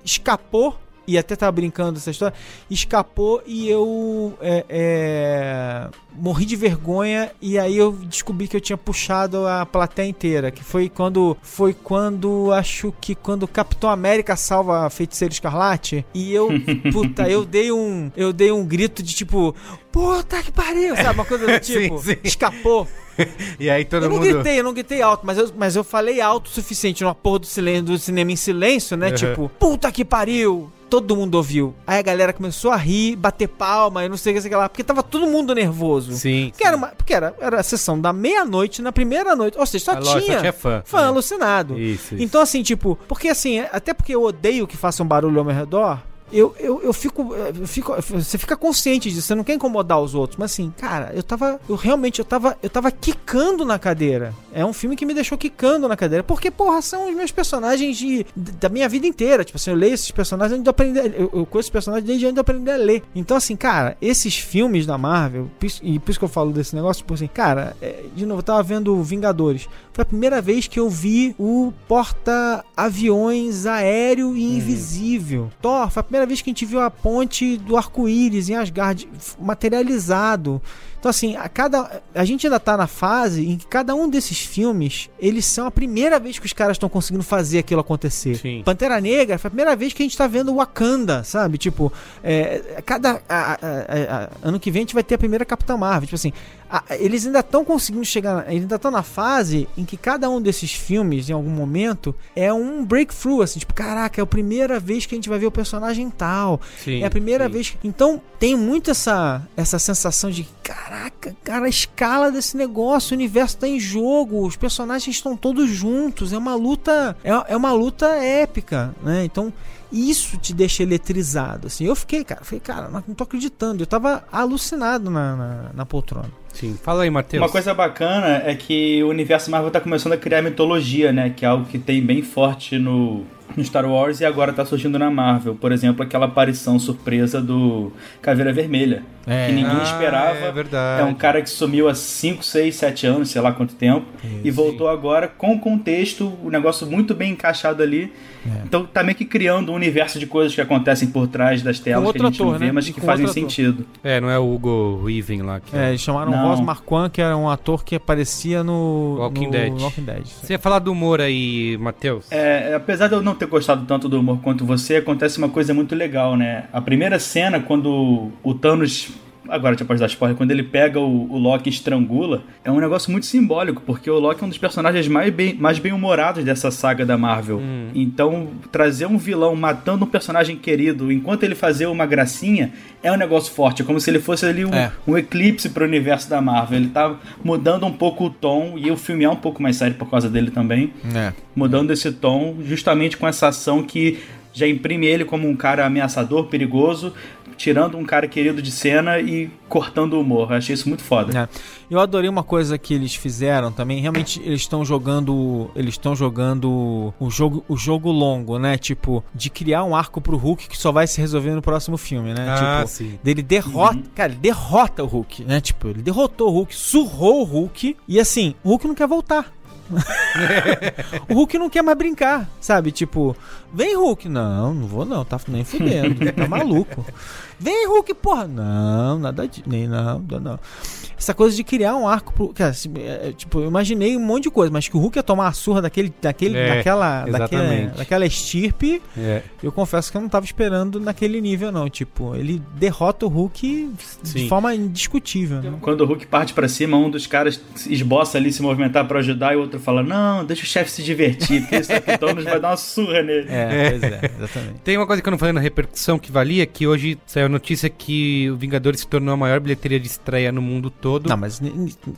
escapou? E até tava brincando dessa história. Escapou e eu é, é, morri de vergonha. E aí eu descobri que eu tinha puxado a plateia inteira. Que foi quando. Foi quando. Acho que quando o Capitão América salva a Feiticeira Escarlate. E eu. [laughs] puta, eu dei um. Eu dei um grito de tipo. Puta que pariu! Sabe? Uma coisa do [laughs] tipo. Sim, sim. Escapou. [laughs] E aí todo Eu não mundo. gritei, eu não gritei alto, mas eu, mas eu falei alto o suficiente numa porra do, silêncio, do cinema em silêncio, né? Uhum. Tipo, puta que pariu! Todo mundo ouviu. Aí a galera começou a rir, bater palma, e não sei o que, sei lá, porque tava todo mundo nervoso. Sim. Porque, era, uma- porque era, era a sessão da meia-noite na primeira noite. Ou seja, só Ah, lógico, tinha, só tinha fã. fã É. alucinado. Isso, isso. Então, assim, tipo, porque assim, até porque eu odeio que façam barulho ao meu redor. Eu, eu, eu, fico, eu fico. Você fica consciente disso, você não quer incomodar os outros. Mas assim, cara, eu tava. Eu realmente eu tava. Eu tava quicando na cadeira. É um filme que me deixou quicando na cadeira. Porque, porra, são os meus personagens de, da minha vida inteira. Tipo assim, eu leio esses personagens antes de aprender. Eu, eu conheço esses personagens desde antes de aprender a ler. Então, assim, cara, esses filmes da Marvel, e por isso que eu falo desse negócio, tipo assim, cara, é, de novo, eu tava vendo Vingadores. Foi a primeira vez que eu vi o porta-aviões aéreo e invisível. Thor, foi a primeira vez que a gente viu a ponte do arco-íris em Asgard materializado. Então, assim, a, cada, a gente ainda tá na fase em que cada um desses filmes, eles são a primeira vez que os caras estão conseguindo fazer aquilo acontecer. Sim. Pantera Negra foi a primeira vez que a gente tá vendo Wakanda, sabe? Tipo, é, cada. a- a- a- ano que vem a gente vai ter a primeira Capitã Marvel. Tipo assim, a- eles ainda estão conseguindo chegar. Eles ainda estão na fase em que cada um desses filmes, em algum momento, é um breakthrough, assim, tipo, caraca, é a primeira vez que a gente vai ver o personagem tal. Sim, é a primeira sim. vez. que- Então, tem muito essa, essa sensação de, caraca, cara, a escala desse negócio, o universo tá em jogo, os personagens estão todos juntos, é uma luta. É, é uma luta épica, né? Então. Isso te deixa eletrizado, assim. Eu fiquei, cara, falei, cara, não não tô acreditando. Eu tava alucinado na, na, na poltrona. Sim. Fala aí, Matheus. Uma coisa bacana é que o universo Marvel tá começando a criar mitologia, né? Que é algo que tem bem forte no, no Star Wars e agora tá surgindo na Marvel. Por exemplo, aquela aparição surpresa do Caveira Vermelha. É. Que ninguém Ah, esperava. é verdade. É um cara que sumiu há 5, 6, 7 anos, sei lá quanto tempo. e voltou agora com contexto, o negócio muito bem encaixado ali. É. Então tá meio que criando um universo de coisas que acontecem por trás das telas que a gente ator, não vê, né? mas E que fazem sentido. É, não é o Hugo Weaving lá. Que É, eles chamaram Não. Ross Marquand, que era um ator que aparecia no Walking no Dead. Walking Dead. Você ia falar do humor aí, Matheus? É, apesar de eu não ter gostado tanto do humor quanto você, acontece uma coisa muito legal, né? A primeira cena, quando o Thanos. Agora já pode dar spoiler, quando ele pega o, o Loki e estrangula, é um negócio muito simbólico, porque o Loki é um dos personagens mais bem, mais bem-humorados dessa saga da Marvel. Então, trazer um vilão matando um personagem querido enquanto ele fazia uma gracinha é um negócio forte. É como se ele fosse ali um, É. um eclipse pro universo da Marvel. Ele tá mudando um pouco o tom, e o filme é um pouco mais sério por causa dele também É. mudando esse tom justamente com essa ação que já imprime ele como um cara ameaçador, perigoso, tirando um cara querido de cena e cortando o humor. Eu achei isso muito foda. É. Eu adorei uma coisa que eles fizeram também. Realmente eles estão jogando, eles estão jogando o jogo, o jogo longo, né? Tipo, de criar um arco pro Hulk que só vai se resolver no próximo filme, né? Ah, tipo, sim. dele derrota, cara, ele derrota o Hulk, né? Tipo, ele derrotou o Hulk, surrou o Hulk e assim, o Hulk não quer voltar. O Hulk não quer mais brincar, sabe? Tipo, vem Hulk. Não, não vou não, tá nem fudendo, [laughs] tá maluco. Vem Hulk, porra. Não, nada de. Nem não, não, não. Essa coisa de criar um arco pro. Cara, assim, é, é, tipo, eu imaginei um monte de coisa, mas que o Hulk ia tomar a surra daquele, daquele, É, daquela, daquela, daquela estirpe. É. Eu confesso que eu não tava esperando naquele nível, não. Tipo, ele derrota o Hulk de Sim. forma indiscutível. Né? Quando o Hulk parte pra cima, um dos caras esboça ali se movimentar pra ajudar e o outro fala: Não, deixa o chefe se divertir, porque esse aqui Thanos vai dar uma surra nele. É, pois é, exatamente. Tem uma coisa que eu não falei na repercussão que valia, que hoje saiu a notícia que o Vingadores se tornou a maior bilheteria de estreia no mundo todo. Não, mas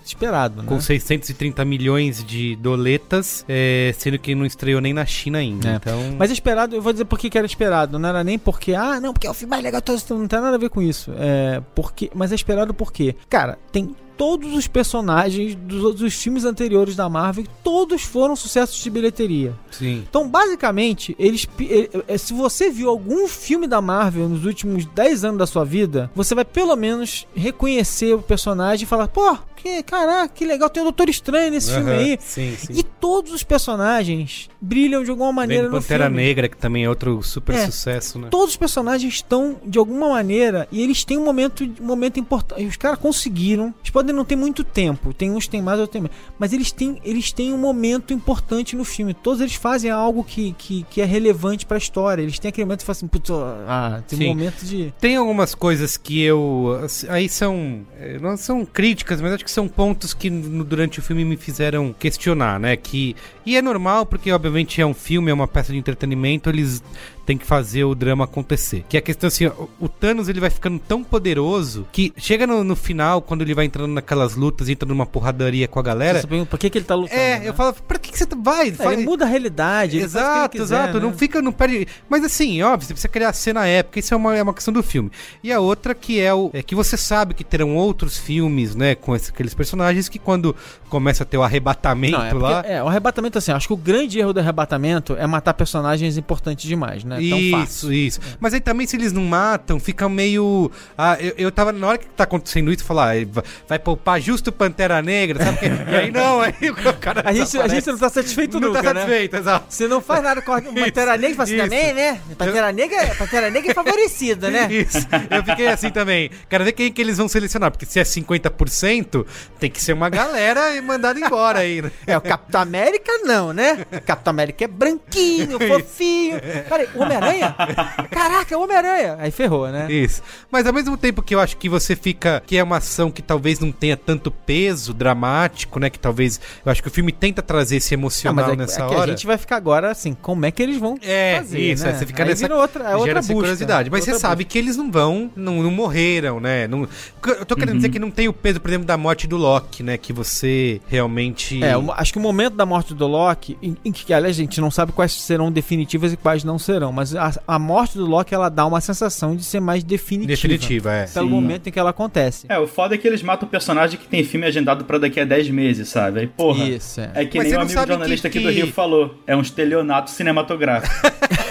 esperado, né? Com 630 milhões de doletas, é, sendo que não estreou nem na China ainda. É. Então, Mas esperado, eu vou dizer por que era esperado. Não era nem porque, ah, não, porque é o filme mais legal, não tem nada a ver com isso. É, porque, mas é esperado porque, cara, tem todos os personagens dos outros filmes anteriores da Marvel, todos foram sucessos de bilheteria. sim. Então, basicamente, eles. eh, eh, Se você viu algum filme da Marvel nos últimos 10 anos da sua vida, você vai pelo menos reconhecer o personagem e falar, pô, que caraca, que legal, tem o Doutor Estranho nesse filme aí. Sim, sim. E todos os personagens brilham de alguma maneira no Pantera filme. Negra, que também é outro super É. sucesso, né? Todos os personagens estão de alguma maneira e eles têm um momento, um momento importante. Os caras conseguiram. Eles podem não ter muito tempo. Tem uns que tem mais, outros tem menos. Mas eles têm, eles têm um momento importante no filme. Todos eles fazem algo que, que, que é relevante pra história. Eles têm aquele momento que fala assim, putz, ó, ah, tem Sim. um momento de. Tem algumas coisas que eu. assim, Aí são. eh, Não são críticas, mas acho que são pontos que no- durante o filme me fizeram questionar, né? Que. E é normal, porque obviamente é um filme, é uma peça de entretenimento, eles têm que fazer o drama acontecer. Que é a questão assim, ó, o Thanos ele vai ficando tão poderoso que chega no, no final, quando ele vai entrando naquelas lutas, entra numa porradaria com a galera. Você pergunta, por que, que ele tá lutando? É, né? eu falo, pra que, que você vai? É, Ele muda a realidade. ele Exato, quiser, exato. né? Não fica, não perde. Mas assim, óbvio, você precisa criar a cena épica. Isso é uma, é uma questão do filme. E a outra que é o. É que você sabe que terão outros filmes, né? Com esse, aqueles personagens que quando começa a ter o arrebatamento Não, é, porque- lá. é, o arrebatamento, assim, acho que o grande erro do arrebatamento é matar personagens importantes demais, né? Tão Isso, fácil. isso. Mas aí também, se eles não matam, fica meio. Ah, eu, eu tava. Na hora que tá acontecendo isso, falar, ah, vai, poupar justo o Pantera Negra, sabe? E [laughs] aí não, aí o cara. A gente, a gente não tá satisfeito não nunca, tá né? satisfeito, exato. Você não faz nada com a [laughs] Pantera Negra, assim, também, né? Pantera Negra, Pantera Negra é favorecida, né? Isso. Eu fiquei assim também. Quero ver quem que eles vão selecionar, porque se é 50%, tem que ser uma galera e mandada embora aí, né? É, o Capitão América não, né? O Capitão América é branquinho, [laughs] fofinho. Cara, o Homem-Aranha? Caraca, o Homem-Aranha. Aí ferrou, né? Isso. Mas ao mesmo tempo que eu acho que você fica. Que é uma ação que talvez não tenha tanto peso dramático, né? Que talvez. Eu acho que o filme tenta trazer esse Ah, emocional mas é, nessa é que hora. a gente vai ficar agora assim, como é que eles vão É, fazer, isso, né? é, você fica Aí nessa. vira outra, é outra gera busca, curiosidade. Mas você outra sabe que eles não vão, não, não morreram, né? Não, eu tô querendo dizer que não tem o peso, por exemplo, da morte do Loki, né? Que você realmente. É, acho que o momento da morte do Loki, em, em que, aliás, a gente não sabe quais serão definitivas e quais não serão, mas a, a morte do Loki, ela dá uma sensação de ser mais definitiva. Definitiva, é. Pelo Sim. momento em que ela acontece. É, o foda é que eles matam o personagem que tem filme agendado pra daqui a 10 meses, sabe? Aí, porra. Isso, é. É que Mas nem um amigo jornalista que- aqui do Rio falou. É um estelionato cinematográfico. [laughs]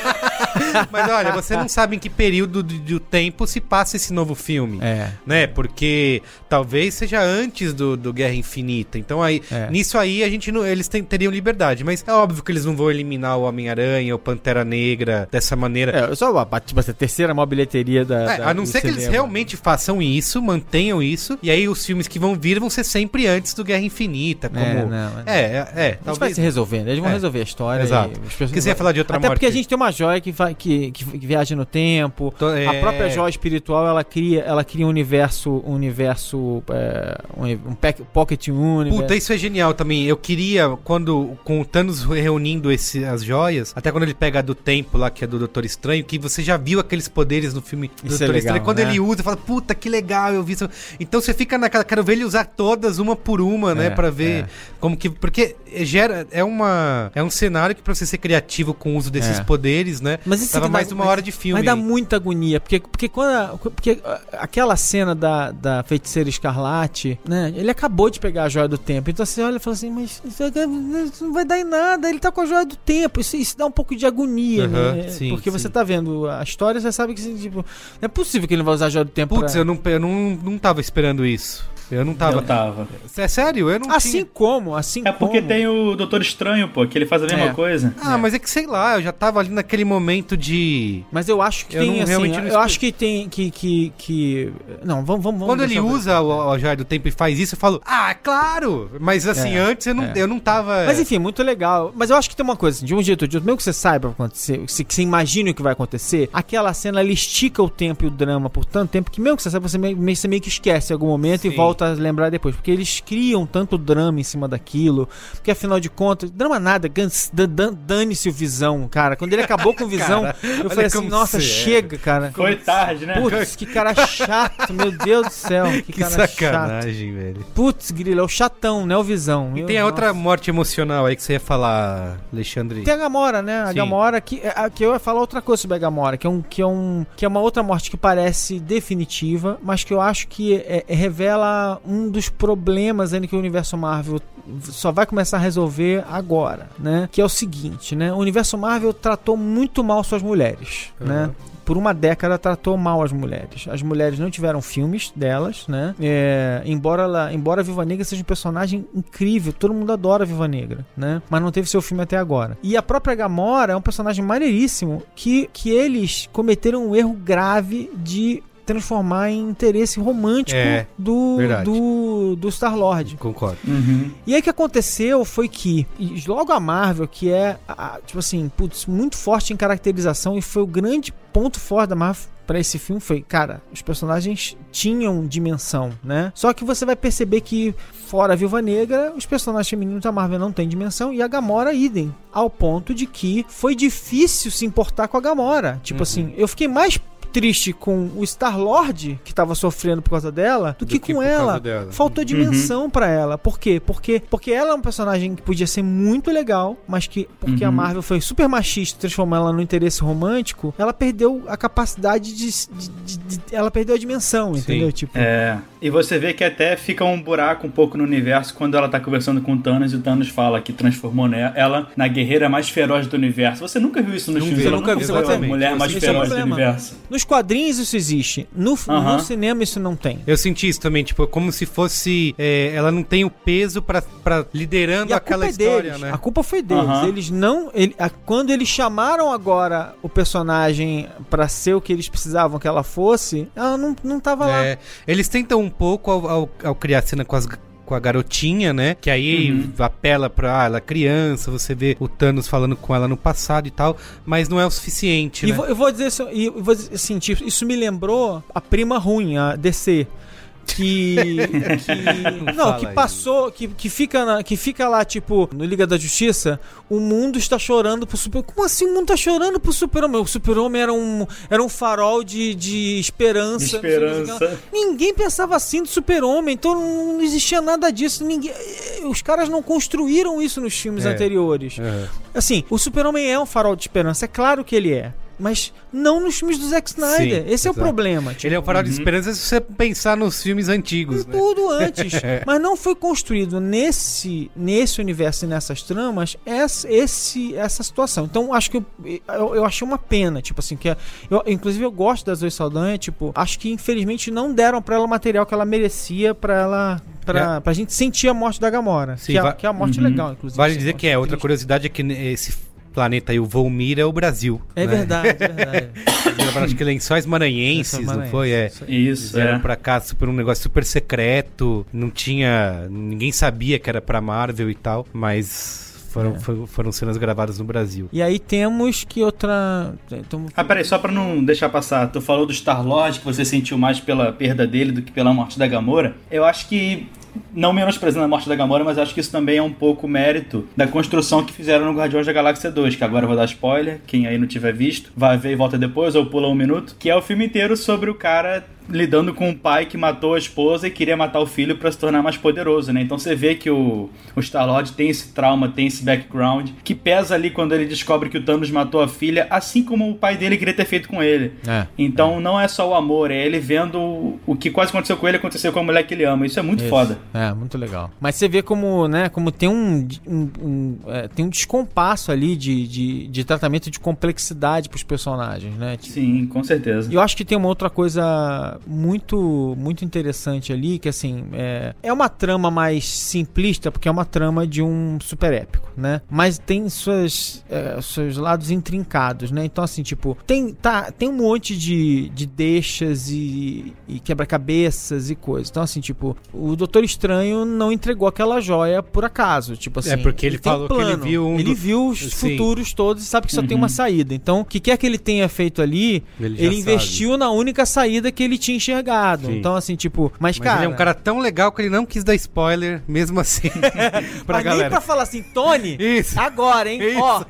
Mas olha, você não sabe em que período de- do tempo se passa esse novo filme. É. Né? Porque talvez seja antes do, do Guerra Infinita. Então aí, É. nisso aí a gente não, eles tem- teriam liberdade. Mas é óbvio que eles não vão eliminar o Homem-Aranha, o Pantera Negra dessa maneira. É, só a, tipo, essa terceira maior bilheteria da. É, da- a não do ser que eles cinema. realmente façam isso, mantenham isso, e aí os filmes que vão vir vão ser sempre antes do Guerra Infinita, como... É, não, é. é, é, é, Isso vai talvez... se resolvendo, eles vão É. resolver a história. Exato. e as pessoas- Porque você ia falar de outra Até morte. porque a gente tem uma joia que, vai, que, que, viaja no tempo. Tô- é. A própria joia espiritual ela cria, ela cria um universo, um universo, é, um, pocket universe. Puta, isso é genial também. Eu queria, quando com o Thanos reunindo esse, as joias, até quando ele pega a do tempo lá, que é do Doutor Estranho, que você já viu aqueles poderes no filme do Isso é Doutor legal, Estranho. Quando né? ele usa, fala, puta, que legal, eu vi isso. Então você fica naquela, quero ver ele usar todas, uma por uma, né, É, pra ver é. como que. Porque gera. É uma. É um cenário que pra você ser criativo com o uso desses É. poderes, né? Mas Tava dá- mais de uma hora de filme. Mas dá muita agonia, porque, porque quando a- porque aquela cena da, da feiticeira escarlate, né? Ele acabou de pegar a joia do tempo. Então você olha e fala assim, mas isso, isso não vai dar em nada, ele tá com a joia do tempo. Isso, isso dá um pouco de agonia, né? sim, porque sim. você tá vendo a história, você sabe que assim, tipo, não é possível que ele não vai usar a joia do tempo. Putz, pra- eu, não, eu não, não tava esperando isso. Eu não tava. Eu tava. É sério? Eu não Assim tinha. como, assim É porque como. tem o Doutor Estranho, pô, que ele faz a mesma É. coisa. Ah, mas é que sei lá, eu já tava ali naquele momento de. Mas eu acho que Eu tem não- assim, realmente não eu acho que tem que que, que... não, vamos vamos Quando ele usa o, o joia do tempo e faz isso, eu falo, ah, claro! Mas assim, É, antes eu não, é. eu não tava. Mas enfim, muito legal. Mas eu acho que tem uma coisa, assim, de um jeito ou de outro, mesmo que você saiba o que vai acontecer, que você- que você imagine o que vai acontecer, aquela cena ela estica o tempo e o drama por tanto tempo que mesmo que você saiba, você meio, você meio que esquece em algum momento e Sim. volta lembrar depois. Porque eles criam tanto drama em cima daquilo, porque afinal de contas, drama nada, dane-se o visão, cara. Quando ele acabou com o [laughs] visão, Cara, eu falei assim, nossa, é. chega, cara. Foi tarde, né? Putz, que cara chato, meu Deus do céu. Que, [laughs] Que cara chato. sacanagem, velho. Putz, grilo, é o chatão, né? O visão. E Eu- tem a outra morte emocional aí que você ia falar, Alexandre. Tem a Gamora, né? A Sim. Gamora que, é, a- que eu ia falar outra coisa sobre a Gamora, que é um que é um que é uma outra morte que parece definitiva, mas que eu acho que é- é- revela um dos problemas ainda que o universo Marvel só vai começar a resolver agora, né? Que é o seguinte, né? O universo Marvel tratou muito mal suas mulheres, né? por uma década tratou mal as mulheres. As mulheres não tiveram filmes delas, né? É, embora ela, embora a Viva Negra seja um personagem incrível, todo mundo adora a Viva Negra, né? Mas não teve seu filme até agora. E a própria Gamora é um personagem maneiríssimo que, que eles cometeram um erro grave de transformar em interesse romântico É, do, verdade. do, do Star-Lord. Concordo. Uhum. E aí o que aconteceu foi que, logo a Marvel, que é, a- tipo assim, putz, muito forte em caracterização e foi o grande ponto forte da Marvel pra esse filme foi, cara, os personagens tinham dimensão, né? Só que você vai perceber que fora a Viúva Negra, os personagens femininos da Marvel não têm dimensão e a Gamora idem, ao ponto de que foi difícil se importar com a Gamora. Tipo assim, eu fiquei mais triste com o Star-Lord que tava sofrendo por causa dela do, que, que com ela. dela. Faltou dimensão pra ela. Por quê? Porque, porque ela é um personagem que podia ser muito legal, mas que, porque a Uhum. Marvel foi super machista e transformou ela no interesse romântico, ela perdeu a capacidade de. de- de- de- ela perdeu a dimensão, Sim. entendeu? Tipo. É. E você vê que até fica um buraco um pouco no universo quando ela tá conversando com o Thanos e o Thanos fala que transformou né, ela na guerreira mais feroz do universo. Você nunca viu isso nos Não filmes? Ela nunca vi, foi a mulher mais Esse é feroz do problema. universo. Nos quadrinhos isso existe. No, Aham. no cinema isso não tem. Eu senti isso também, tipo, como se fosse. é, ela não tem o peso pra, pra liderando E a aquela culpa é história, deles. né? A culpa foi deles. Aham. Eles não. ele- a- quando eles chamaram agora o personagem pra ser o que eles precisavam que ela fosse, ela não, não tava lá. É, eles tentam um pouco ao, ao- ao criar cena com as com a garotinha, né? Que aí Uhum. apela pra ah, ela é criança, você vê o Thanos falando com ela no passado e tal, mas não é o suficiente, E né? vou- eu vou dizer isso, e eu vou dizer assim, tipo, isso me lembrou a prima ruim, a DC. Que. [laughs] que- não, que passou, que, que, fica na- que fica lá, tipo, no Liga da Justiça, o mundo está chorando pro super. Como assim o mundo tá chorando pro super-homem? O super-homem era um, era um farol de, de esperança. De esperança. Ninguém pensava assim do super-homem, então não, não existia nada disso. Ninguém, os caras não construíram isso nos filmes É. anteriores. Aham. Assim, o Super-Homem é um farol de esperança, é claro que ele é. Mas não nos filmes do Zack Snyder. Sim, Esse é o problema. Tipo, Ele é o farol de esperança se você pensar nos filmes antigos, né? tudo antes. [laughs] mas não foi construído nesse, nesse universo e nessas tramas essa, esse, essa situação. Então, acho que eu, eu, eu achei uma pena. Tipo assim, que é- eu, inclusive eu gosto da Zoe Saldanha. Tipo, acho que infelizmente não deram pra ela o material que ela merecia pra ela. Pra, pra gente sentir a morte da Gamora. Sim, que, é, que é a morte Uhum. legal, inclusive. Vale dizer que é outra triste. curiosidade é que esse planeta aí, o Volmir, é o Brasil. É né? verdade, é [laughs] verdade. Acho que lençóis maranhenses, Lençóis não foi? É. Maranhenses, isso Vieram é. pra cá super, um negócio super secreto, não tinha. ninguém sabia que era pra Marvel e tal, mas foram, É. foram, foram cenas gravadas no Brasil. E aí temos que outra. Então, Ah, peraí, só pra não deixar passar, tu falou do Star-Lord, que você sentiu mais pela perda dele do que pela morte da Gamora. Eu acho que, não menosprezando a morte da Gamora, mas acho que isso também é um pouco mérito da construção que fizeram no Guardiões da Galáxia 2, que agora eu vou dar spoiler, quem aí não tiver visto, vai ver e volta depois, ou pula um minuto, que é o filme inteiro sobre o cara lidando com um pai que matou a esposa e queria matar o filho pra se tornar mais poderoso, né? Então você vê que o, o Star-Lord tem esse trauma, tem esse background, que pesa ali quando ele descobre que o Thanos matou a filha, assim como o pai dele queria ter feito com ele. É. Então não é só o amor, é ele vendo o, o que quase aconteceu com ele aconteceu com a mulher que ele ama. Isso é muito Isso. foda. É, muito legal. Mas você vê como, né, como tem um, um- um, é, tem um descompasso ali de, de, de tratamento de complexidade pros personagens, né? Tipo, Sim, com certeza. E eu acho que tem uma outra coisa muito muito interessante ali, que assim, é, é uma trama mais simplista, porque é uma trama de um super épico, né? Mas tem suas, é, seus lados intrincados, né? Então, assim, tipo, tem, tá, tem um monte de, de deixas e, e quebra-cabeças e coisas. Então, assim, tipo, o Doutor Estranho não entregou aquela joia por acaso. Tipo assim, É, porque ele tem falou que ele viu um Ele viu os Sim. futuros todos e sabe que só tem uma saída. Então, o que quer que ele tenha feito ali, Ele ele, investiu na única saída que ele tinha enxergado. Sim. Então, assim, tipo, mas, Mas cara. ele é um cara tão legal que ele não quis dar spoiler, mesmo assim, [laughs] [laughs] pra mas nem galera. pra falar assim, Tony, Isso. agora, hein? Isso. Ó,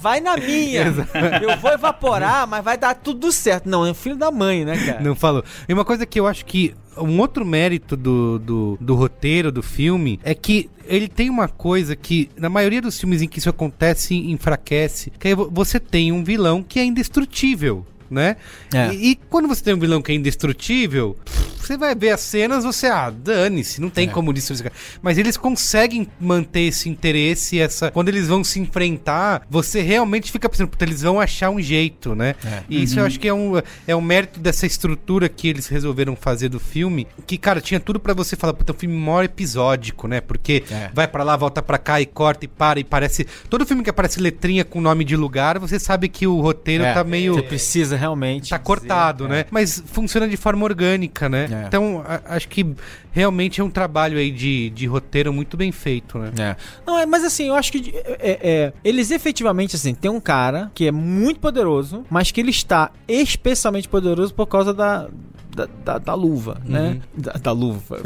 vai na minha. [laughs] Eu vou evaporar, mas vai dar tudo certo. Não, é filho da mãe, né, cara? Não falou. E uma coisa que eu acho que um outro mérito do, do, do roteiro do filme é que ele tem uma coisa que, na maioria dos filmes em que isso acontece, enfraquece, que é vo- você tem um vilão que é indestrutível. Né? É. E, e quando você tem um vilão que é indestrutível, você vai ver as cenas, você, ah, dane-se, não tem É. como destruir. Mas eles conseguem manter esse interesse, essa. Quando eles vão se enfrentar, você realmente fica pensando, puta, eles vão achar um jeito, né? É. E isso eu acho que é um, é um mérito dessa estrutura que eles resolveram fazer do filme. Que, cara, tinha tudo pra você falar, puta, é um filme maior episódico, né? Porque É. vai pra lá, volta pra cá e corta e para e parece. Todo filme que aparece letrinha com nome de lugar, você sabe que o roteiro É, tá meio. Você precisa realmente. Tá dizer, cortado, é. né? Mas funciona de forma orgânica, né? É. Então, a- acho que realmente é um trabalho aí de, de roteiro muito bem feito, né? É. Não, é, mas assim, eu acho que é, é, eles efetivamente, assim, tem um cara que é muito poderoso, mas que ele está especialmente poderoso por causa da. Da, da, da luva, né? Da, da luva.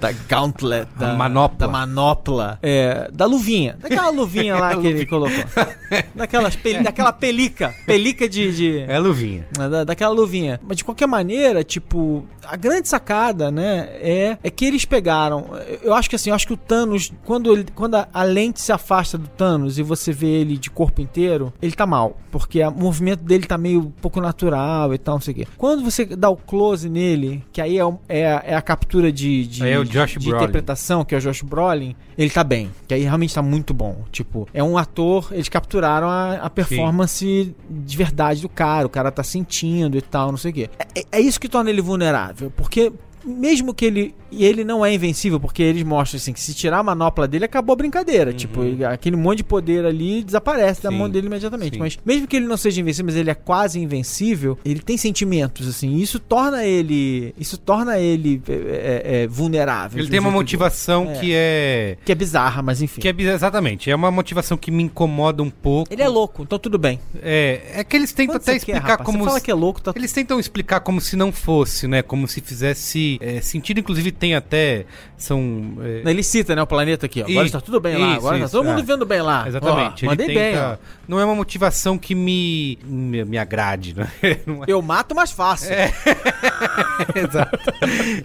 da [laughs] gauntlet. Da manopla. Da manopla. É, da luvinha. Daquela luvinha lá [laughs] que ele colocou. Daquelas peli, [laughs] daquela pelica. Pelica de- de, É luvinha. né, da, daquela luvinha. Mas de qualquer maneira, tipo, a grande sacada, né, é, é que eles pegaram. Eu acho que assim, eu acho que o Thanos, quando, ele, quando a, a lente se afasta do Thanos e você vê ele de corpo inteiro, ele tá mal. Porque a- o movimento dele tá meio pouco natural e tal, não sei o quê. Quando você dá o close nele, que aí é, é, a- é a captura de, de, é de Brolin. interpretação, que é o Josh Brolin, ele tá bem. Que aí realmente tá muito bom. Tipo, é um ator, eles capturaram a, a performance de verdade do cara. O cara tá sentindo e tal, não sei o quê. É, é isso que torna ele vulnerável, porque. Mesmo que ele. E ele não é invencível, porque eles mostram assim que se tirar a manopla dele, acabou a brincadeira. Tipo, ele- aquele monte de poder ali desaparece da Uhum. Sim, mão dele imediatamente. sim. Mas mesmo que ele não seja invencível, mas ele é quase invencível, ele tem sentimentos, assim. E isso torna ele. Isso torna ele é, é, é, vulnerável. Ele tem um uma motivação É. que é. Que é bizarra, mas enfim. Que é exatamente, é uma motivação que me incomoda um pouco. Ele é louco, então tudo bem. É, é que eles tentam Quando até quer, explicar rapaz? como. Você fala que é louco, tá Eles tentam explicar como se não fosse, né? Como se fizesse é, sentido. Inclusive tem até. São. é, Ele cita, né, o planeta aqui, ó. Agora está tudo bem lá, isso, agora isso, tá todo mundo é. vendo bem lá. Exatamente. Ó, mandei bem, tenta- ó. Não é uma motivação que me. me, me agrade, né? [laughs] Não é- Eu mato mais fácil. [laughs] Exato.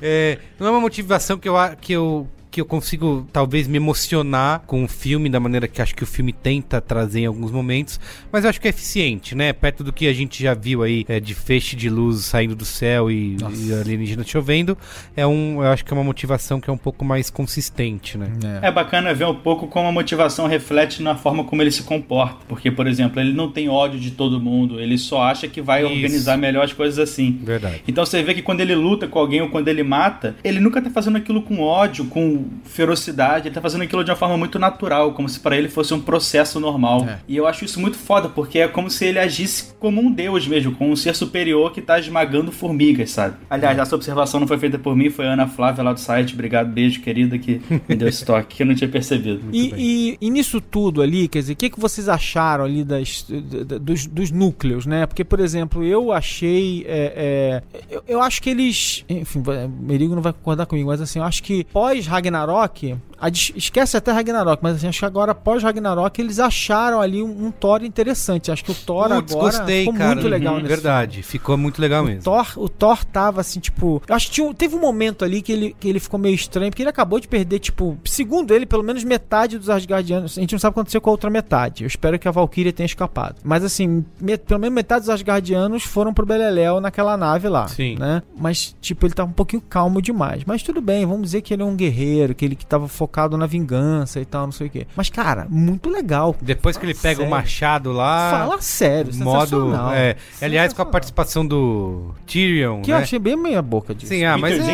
É, não é uma motivação que eu, que eu que eu consigo talvez me emocionar com o filme da maneira que acho que o filme tenta trazer em alguns momentos, mas eu acho que é eficiente, né? Perto do que a gente já viu aí é, de feixe de luz saindo do céu e, e alienígena chovendo, é um, eu acho que é uma motivação que é um pouco mais consistente, né? É bacana ver um pouco como a motivação reflete na forma como ele se comporta. Porque, por exemplo, ele não tem ódio de todo mundo, ele só acha que vai Isso. organizar melhor as coisas assim. Verdade. Então você vê que quando ele luta com alguém ou quando ele mata, ele nunca tá fazendo aquilo com ódio, com ferocidade, ele tá fazendo aquilo de uma forma muito natural, como se para ele fosse um processo normal. É. E eu acho isso muito foda, porque é como se ele agisse como um deus mesmo, como um ser superior que tá esmagando formigas, sabe? Aliás, essa observação não foi feita por mim, foi a Ana Flávia lá do site. Obrigado, beijo, querida, que me deu esse toque, que eu não tinha percebido. E, e- e nisso tudo ali, quer dizer, o que, que vocês acharam ali das, da- da- dos, dos núcleos, né? Porque, por exemplo, eu achei. é, é, eu, eu acho que eles. Enfim, o Merigo não vai concordar comigo, mas assim, eu acho que pós-Ragnarok. Ragnarok, a Esquece até Ragnarok, mas assim, acho que agora pós-Ragnarok eles acharam ali um, um Thor interessante. Acho que o Thor agora gostei, ficou cara. muito legal Uhum, nesse Verdade, ficou muito legal o mesmo. Thor, o Thor tava assim, tipo. Eu acho que tinha teve um momento ali que ele, que ele ficou meio estranho, porque ele acabou de perder, tipo, segundo ele, pelo menos metade dos Asgardianos. A gente não sabe o que aconteceu com a outra metade. Eu espero que a Valkyria tenha escapado. Mas assim, me- pelo menos metade dos Asgardianos foram pro Beleléu naquela nave lá. Sim. Né? Mas, tipo, ele tá um pouquinho calmo demais. Mas tudo bem, vamos dizer que ele é um guerreiro, que ele que tava focado na vingança e tal, não sei o quê. Mas, cara, muito legal. Depois que ele pega o sério. machado lá. Fala sério, modo. sensacional. É, aliás, com a participação do Tyrion. Que né? eu achei bem meia boca disso. Sim, ah, mas é,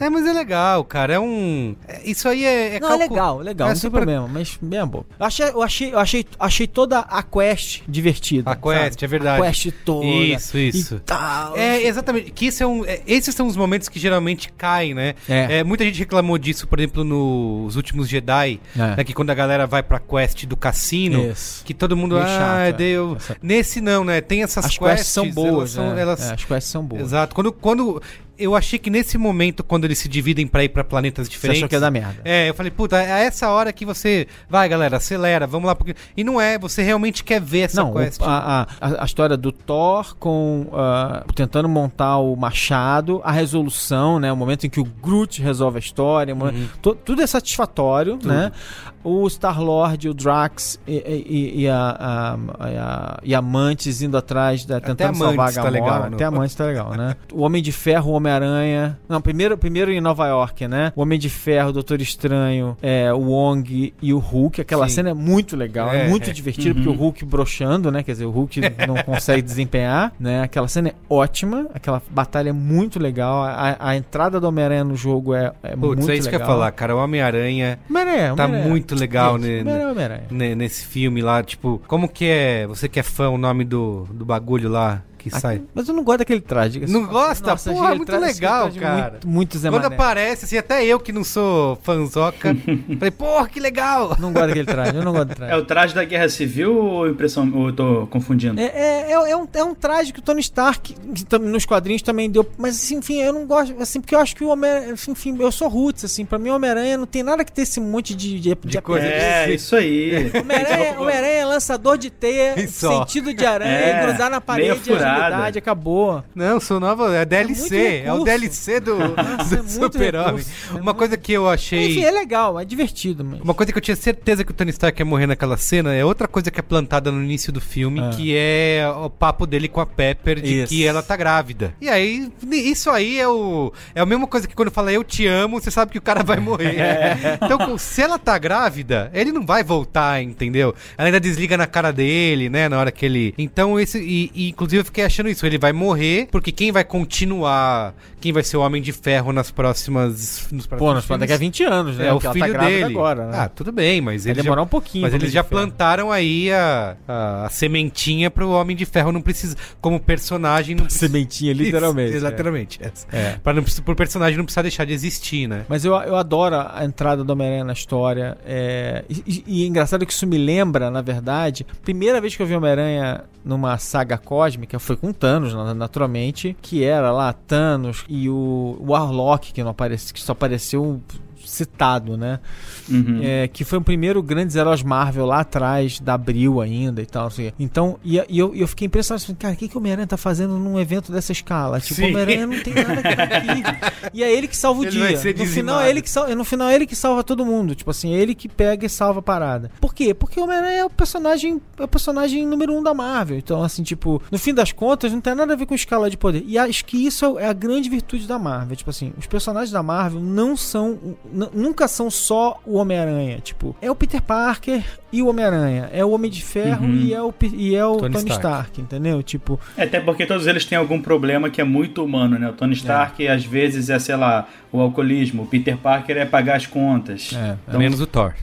é, mas é legal, cara. É um. é- Isso aí é. é Não, é calcu- legal, legal, é não tem super- problema, mas bem a boca. Eu achei, eu achei, eu achei, achei toda a quest divertida. A quest, sabe? é verdade. A quest toda. Isso, isso. E tal. É, exatamente. Que isso é um, é, esses são os momentos que geralmente caem, né? É. muita gente reclamou disso, por exemplo, nos últimos Jedi, É. né, que quando a galera vai pra quest do cassino, Isso. que todo mundo, Meio ah, chato, é. deu. Essa- Nesse não, né? Tem essas As quests são elas boas, são- né? elas- É, as quests são boas. Exato. Quando, quando eu achei que nesse momento, quando eles se dividem pra ir pra planetas Você diferentes. achou que ia dar merda. É, eu falei, puta, é essa hora que você. Vai, galera, acelera, vamos lá. Porque... E não é, você realmente quer ver essa Não, o- quest. a, a, a história do Thor com ah, tentando montar o machado, a resolução, né, o momento em que o Groot resolve a história, o Uhum. tudo é satisfatório, né? O Star Lord, o Drax e, e- e a, a, a- e a Mantis indo atrás, da, tentando Amantes salvar a tá Gamora. legal, não? Até a Mantis tá legal, né? O Homem de Ferro, o Homem-Aranha. Não, primeiro, primeiro em Nova York, né? O Homem de Ferro, o Doutor Estranho, é, o Wong e o Hulk. Aquela Sim. cena é muito legal, é, É, muito é. divertido, porque o Hulk broxando, né? Quer dizer, o Hulk não [laughs] consegue desempenhar, né? Aquela cena é ótima, aquela batalha é muito legal. A, a entrada do Homem-Aranha no jogo é, é muito Putz, legal. é isso que eu ia falar, cara. O Homem-Aranha Homem-Aranha, tá Homem-Aranha. muito legal ne- ne- nesse filme lá. Tipo, como que é. Você que é fã, o nome do, do bagulho lá que sai? Mas eu não gosto daquele traje. Não de gosta? Nossa, Porra, aquele muito traje- legal, cara. Muito, muito Zé Quando Mané. aparece, assim, até eu que não sou fanzoca, [laughs] falei, porra, que legal! Não gosto daquele traje, eu não gosto do traje. É o traje da Guerra Civil ou impressão? Ou eu tô confundindo? É, é, é, é um, é um traje que o Tony Stark que nos quadrinhos também deu. Mas assim, enfim, eu não gosto. Assim, porque eu acho que o Homem. Enfim, eu sou roots, assim. Pra mim, o Homem-Aranha não tem nada que ter esse monte de. De, de coisa É, isso aí. Homem-Aranha [laughs] Homem-Aranha é lançador de teia, [laughs] sentido de aranha, É, e grudar na parede a possibilidade, acabou. Não, sou nova, é DLC, muito é, o. DLC do, [laughs] do é muito Super-Homem. é Uma muito- coisa que eu achei. Enfim, é legal, é divertido, mas... Uma coisa que eu tinha certeza que o Tony Stark ia morrer naquela cena é outra coisa que é plantada no início do filme, Ah. que é o papo dele com a Pepper de Isso. que ela tá grávida. E aí, isso aí é o é a mesma coisa que quando fala eu te amo, você sabe que o cara vai morrer. [laughs] Então, se ela tá grávida, ele não vai voltar, entendeu? Ela ainda desliga na cara dele, né, na hora que ele... Então, esse... E, e, inclusive eu fiquei achando isso, ele vai morrer, porque quem vai continuar, quem vai ser o Homem de Ferro nas próximas... Nos Pô, próximos nós filmes, daqui a 20 anos, né? é o ela filho tá dele. agora, né? Ah, tudo bem, mas Vai eles demorar já, um pouquinho Mas eles já plantaram aí a, a, a sementinha pro Homem de Ferro não precisa, como personagem não [laughs] precisa. Sementinha, literalmente. Isso, é. exatamente. essa. É. Pra não, pro personagem não precisar deixar de existir, né? Mas eu, eu adoro a entrada do Homem-Aranha na história. é, e, e- e é engraçado que isso me lembra, na verdade, primeira vez que eu vi Homem-Aranha numa saga cósmica foi com Thanos, na- naturalmente, que era lá Thanos e o, o Warlock, que, não aparece, que só apareceu citado, né? Uhum. É, que foi o primeiro grandes heróis Marvel lá atrás, da Abril ainda e tal. quê. Então, e, e eu, eu fiquei impressionado, assim, cara, o que, que o Homem-Aranha tá fazendo num evento dessa escala? Tipo, o. Homem-Aranha não tem nada [laughs] aqui. E é ele que salva o Ele dia. No final, é ele que salva, no final, é ele que salva todo mundo. Tipo assim, é ele que pega e salva a parada. Por quê? Porque o Homem-Aranha é o personagem, é o personagem número um da Marvel. Então, assim, tipo, no fim das contas, não tem nada a ver com escala de poder. E acho que isso é a grande virtude da Marvel. Tipo assim, os personagens da Marvel não são. Nunca são só o Homem-Aranha. Tipo, é o Peter Parker e o Homem-Aranha. É o Homem de Ferro Uhum. e é o, e é o Tony Tony, Stark. Stark. entendeu? Tipo, É, Até porque todos eles têm algum problema que é muito humano, né? O Tony Stark, às vezes, é, sei lá, o alcoolismo. O Peter Parker é pagar as contas. É, Então, Menos o Thor.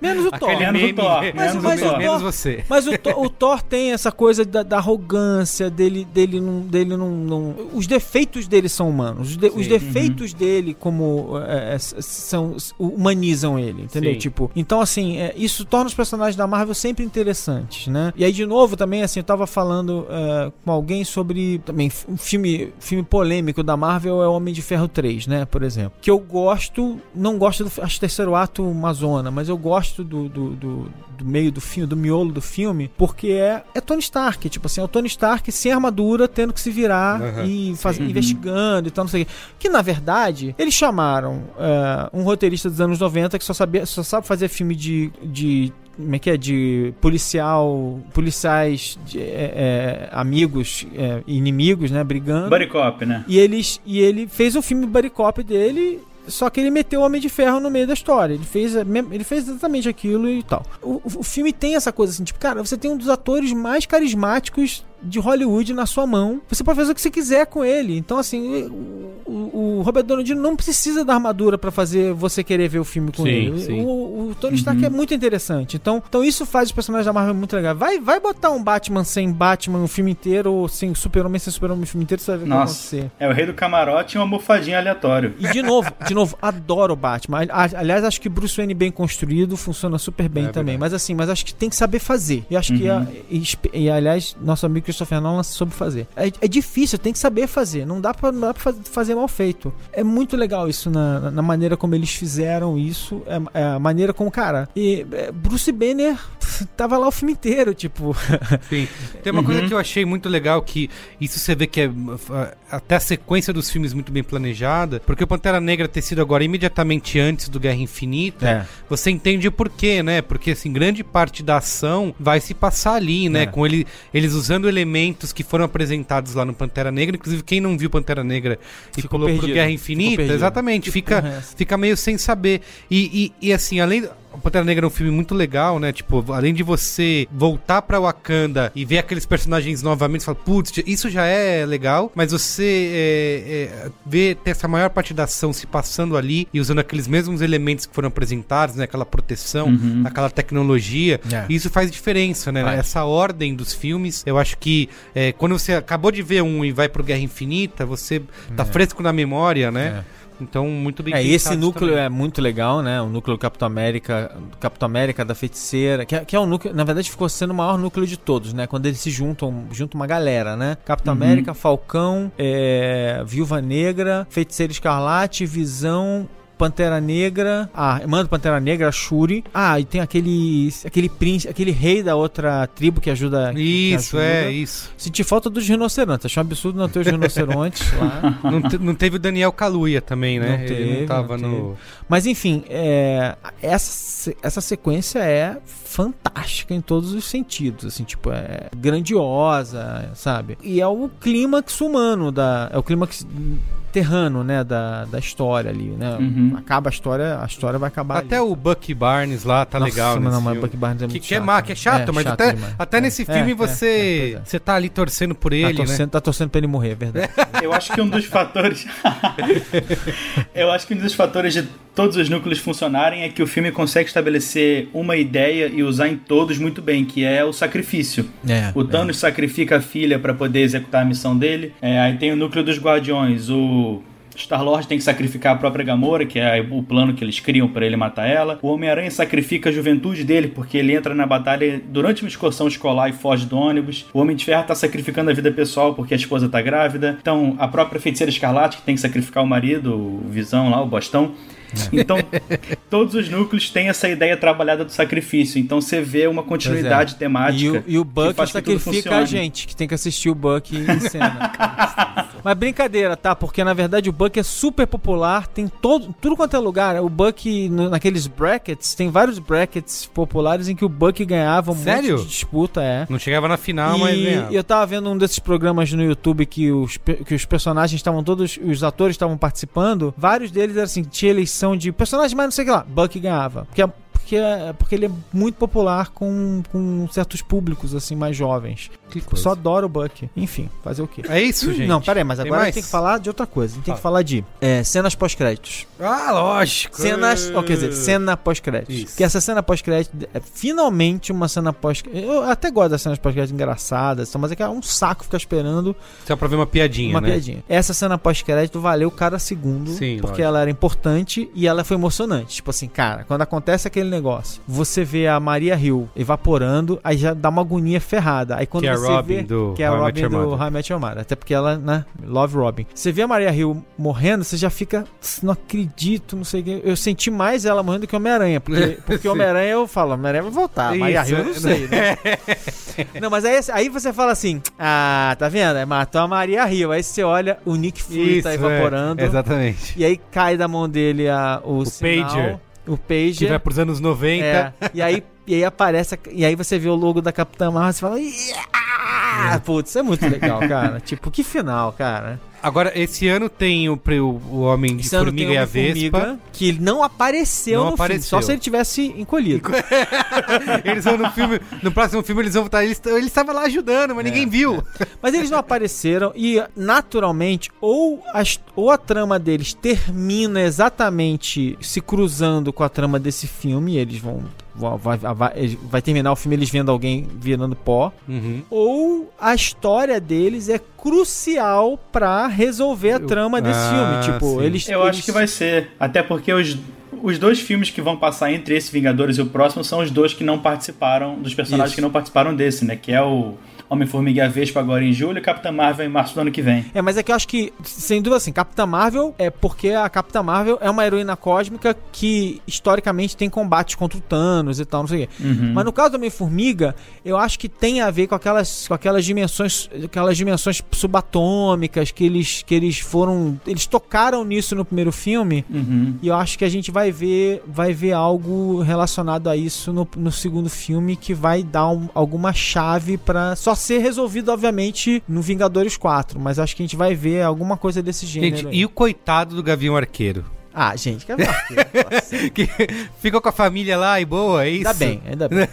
Menos o Thor. Menos o Thor, Mas, menos mas o Thor. Menos você. Mas o, Thor- o Thor tem essa coisa da, da arrogância dele, dele não, dele não, não- os defeitos dele são humanos. Os, de- os defeitos dele como é, é, são humanizam ele, entendeu? Sim. Tipo, então assim, é, isso torna os personagens da Marvel sempre interessantes, né? E aí de novo também assim, eu tava falando é, com alguém sobre também um filme filme polêmico da Marvel é o Homem de Ferro 3, né, por exemplo. Que eu gosto, não gosto do acho terceiro ato uma zona, mas eu gosto do, do, do, do meio do filme, do miolo do filme, porque é, é Tony Stark, tipo assim, é o Tony Stark sem armadura, tendo que se virar Aham, e faz, sim. investigando e tal, não sei o quê. Que na verdade, eles chamaram é, um roteirista dos anos 90 que só, sabia, só sabe fazer filme de. de como é que é? De policial. Policiais de, é, é, amigos, é, inimigos, né? Brigando. Buddy Cop, né? E, eles, e ele fez o filme Buddy Cop dele, só que ele meteu o Homem de Ferro no meio da história. Ele fez, mem- ele fez exatamente aquilo e tal. O- o filme tem essa coisa assim, tipo, cara, você tem um dos atores mais carismáticos de Hollywood na sua mão. Você pode fazer o que você quiser com ele. Então, assim, o, o- o Robert Downey Jr. não precisa da armadura pra fazer você querer ver o filme com Sim, ele. sim. O, o Tony Stark é muito interessante. Então, então isso faz os personagens da Marvel muito legal. Vai, vai botar um Batman sem Batman o filme inteiro, ou sem Super-Homem sem Super-Homem o filme inteiro, você vai ver o que vai Nossa. acontecer. É o rei do camarote e uma almofadinha aleatório. E de novo, de novo, adoro o Batman. Aliás, acho que Bruce Wayne bem construído funciona super bem É também. verdade. Mas assim, mas acho que tem que saber fazer. E acho que, a- e, e, aliás, nosso amigo Christopher Nolan soube fazer. É, é difícil, tem que saber fazer. Não dá pra, não dá pra fazer mal feito. É muito legal isso na, na maneira como eles fizeram isso. É, é a maneira como, cara, e, é, Bruce Banner [laughs] tava lá o filme inteiro, tipo. [laughs] Sim. Tem uma coisa que eu achei muito legal que isso você vê que é até a sequência dos filmes muito bem planejada, porque o Pantera Negra ter sido agora imediatamente antes do Guerra Infinita, É. você entende o porquê, né? Porque assim, grande parte da ação vai se passar ali, né? É. Com ele, eles usando elementos que foram apresentados lá no Pantera Negra, inclusive quem não viu Pantera Negra e Ficou pulou pro perdido. Guerra Ficou Infinita, exatamente, fica é fica meio sem saber. E, e, e, assim, além. O Pantera Negra é um filme muito legal, né? Tipo, além de você voltar pra Wakanda e ver aqueles personagens novamente, você fala, putz, isso já é legal, mas você é, é, ver ter essa maior parte da ação se passando ali e usando aqueles mesmos elementos que foram apresentados, né? Aquela proteção, Uhum. aquela tecnologia, É. isso faz diferença, né? Faz. Essa ordem dos filmes, eu acho que é, quando você acabou de ver um e vai pro Guerra Infinita, você tá fresco na memória, né? Então, muito bem É, esse núcleo também. é muito legal, né? O núcleo Capitão América, do Capitão América da Feiticeira, que é, que é um núcleo, na verdade ficou sendo o maior núcleo de todos, né? Quando eles se juntam, juntam uma galera, né? Capitão Uhum. América, Falcão, é, Viúva Negra, Feiticeira Escarlate, Visão Pantera Negra, a irmã do Pantera Negra, a Shuri. Ah, e tem aquele aquele príncipe, aquele rei da outra tribo que ajuda. que Isso, ajuda. é, isso. Senti falta dos rinocerontes. Achei um absurdo não ter os rinocerontes lá. [laughs] Não, te- não teve o Daniel Kaluuya também, né? Não Ele teve, não tava não no. Mas enfim, é, essa, essa sequência é fantástica em todos os sentidos, assim, tipo, é grandiosa, sabe? E é o clímax humano da, é o clímax terrano, né, da, da história ali, né? Uhum. Acaba a história, a história vai acabar Até ali. o Bucky Barnes lá tá Nossa, legal, não, mas. Bucky Barnes é que, muito que é chato, má, que é chato, é mas chato até, demais. até É, nesse é, filme é, você é, é. você tá ali torcendo por tá ele, torcendo, né? tá torcendo pra ele morrer, é verdade. [laughs] Eu acho que um dos fatores. [laughs] eu acho que um dos fatores de todos os núcleos funcionarem é que o filme consegue estabelecer uma ideia e usar em todos muito bem, que é o sacrifício. É, O Thanos sacrifica a filha pra poder executar a missão dele. É, aí tem o núcleo dos Guardiões. O Star-Lord tem que sacrificar a própria Gamora, que é o plano que eles criam pra ele matar ela. O Homem-Aranha sacrifica a juventude dele, porque ele entra na batalha durante uma excursão escolar e foge do ônibus. O Homem de Ferro tá sacrificando a vida pessoal porque a esposa tá grávida. Então, a própria Feiticeira Escarlate, que tem que sacrificar o marido, o Visão lá, o Bostão. [laughs] Então, todos os núcleos têm essa ideia trabalhada do sacrifício. Então, você vê uma continuidade temática. E o, e o Buck que tudo sacrifica a gente, que tem que assistir o Buck em cena. [laughs] Mas brincadeira, tá? Porque na verdade o Buck é super popular, tem todo, tudo quanto é lugar. O Buck, naqueles brackets, tem vários brackets populares em que o Buck ganhava um Sério? monte de disputa, é. Não chegava na final, mas e ganhava. eu tava vendo um desses programas no YouTube que os, que os personagens estavam todos, os atores estavam participando. Vários deles eram assim, tinha eleição de personagens, mas não sei o que lá. Buck ganhava. Porque, porque, porque ele é muito popular com, com certos públicos, assim, mais jovens. Que Eu coisa. só adoro o Buck. Enfim, fazer o quê? É isso, gente? Não, peraí, mas Tem agora a gente tem que falar de outra coisa. A gente tem que Fala. falar de é, cenas pós-créditos. Ah, lógico. Cenas, ou quer dizer, cena pós-créditos. Isso. Que essa cena pós-crédito é finalmente uma cena pós Eu até gosto das cenas pós-crédito engraçadas, mas é que é um saco ficar esperando Só pra ver uma piadinha, uma né? piadinha. Essa cena pós-crédito valeu cada segundo, Sim, porque lógico. ela era importante e ela foi emocionante. Tipo assim, cara, quando acontece aquele negócio, você vê a Maria Hill evaporando, aí já dá uma agonia ferrada. Aí quando Que você Robin vê do que é a How Robin do. How I Met Your Mother, até porque ela, né, Love Robin. Você vê a Maria Hill morrendo, você já fica, "Tss, não acredito, não sei o que. Eu senti mais ela morrendo do que o Homem-Aranha, porque, [laughs] porque o Homem-Aranha eu falo, Homem-Aranha vai voltar, a Maria Isso, Hill eu não é. sei, né? [laughs] Não, mas aí, aí você fala assim: Ah, tá vendo? É, Matou a Maria Rio. Aí você olha, o Nick Fury Isso, tá é, evaporando. exatamente. E aí cai da mão dele a, o, sinal, pager. O Que pager. vai pros anos 90. É, e aí, e aí aparece. a- E aí você vê o logo da Capitã Marvel e fala. Ah, putz, isso é muito legal, [laughs] cara. tipo, que final, cara. Agora, esse ano tem o, o, Homem de Esse Formiga e a Vespa. Que ele não apareceu Não no filme. apareceu. Só se ele tivesse encolhido. [laughs] Eles vão no filme, no próximo filme eles vão estar. Eles eles estavam lá ajudando, mas ninguém viu. Mas eles não apareceram e, naturalmente, ou, as- ou a trama deles termina exatamente se cruzando com a trama desse filme, e eles vão. Vai, vai, vai terminar o filme eles vendo alguém virando pó. Uhum. Ou a história deles é crucial pra resolver a trama desse Ah, filme. Tipo, sim. eles. Eu eles- acho que vai ser. Até porque os, os dois filmes que vão passar entre esse Vingadores e o próximo são os dois que não participaram, dos personagens Isso. que não participaram desse, né? Que é o Homem-Formiga e a Vespa agora em julho e Capitã Marvel em março do ano que vem. É, mas é que eu acho que, sem dúvida assim, Capitã Marvel é porque a Capitã Marvel é uma heroína cósmica que historicamente tem combates contra o Thanos e tal, não sei o quê. Uhum. Mas no caso do Homem-Formiga, eu acho que tem a ver com aquelas, com aquelas dimensões, aquelas dimensões subatômicas que eles, que eles foram, eles tocaram nisso no primeiro filme. Uhum. E eu acho que a gente vai ver, vai ver algo relacionado a isso no, no segundo filme que vai dar um- alguma chave pra só ser resolvido, obviamente, no Vingadores 4. Mas acho que a gente vai ver alguma coisa desse gênero. Gente, aí. e o coitado do Gavião Arqueiro? Ah, gente, que absurdo. [laughs] Que ficou com a família lá e boa, é isso? Ainda bem, [laughs] ainda bem.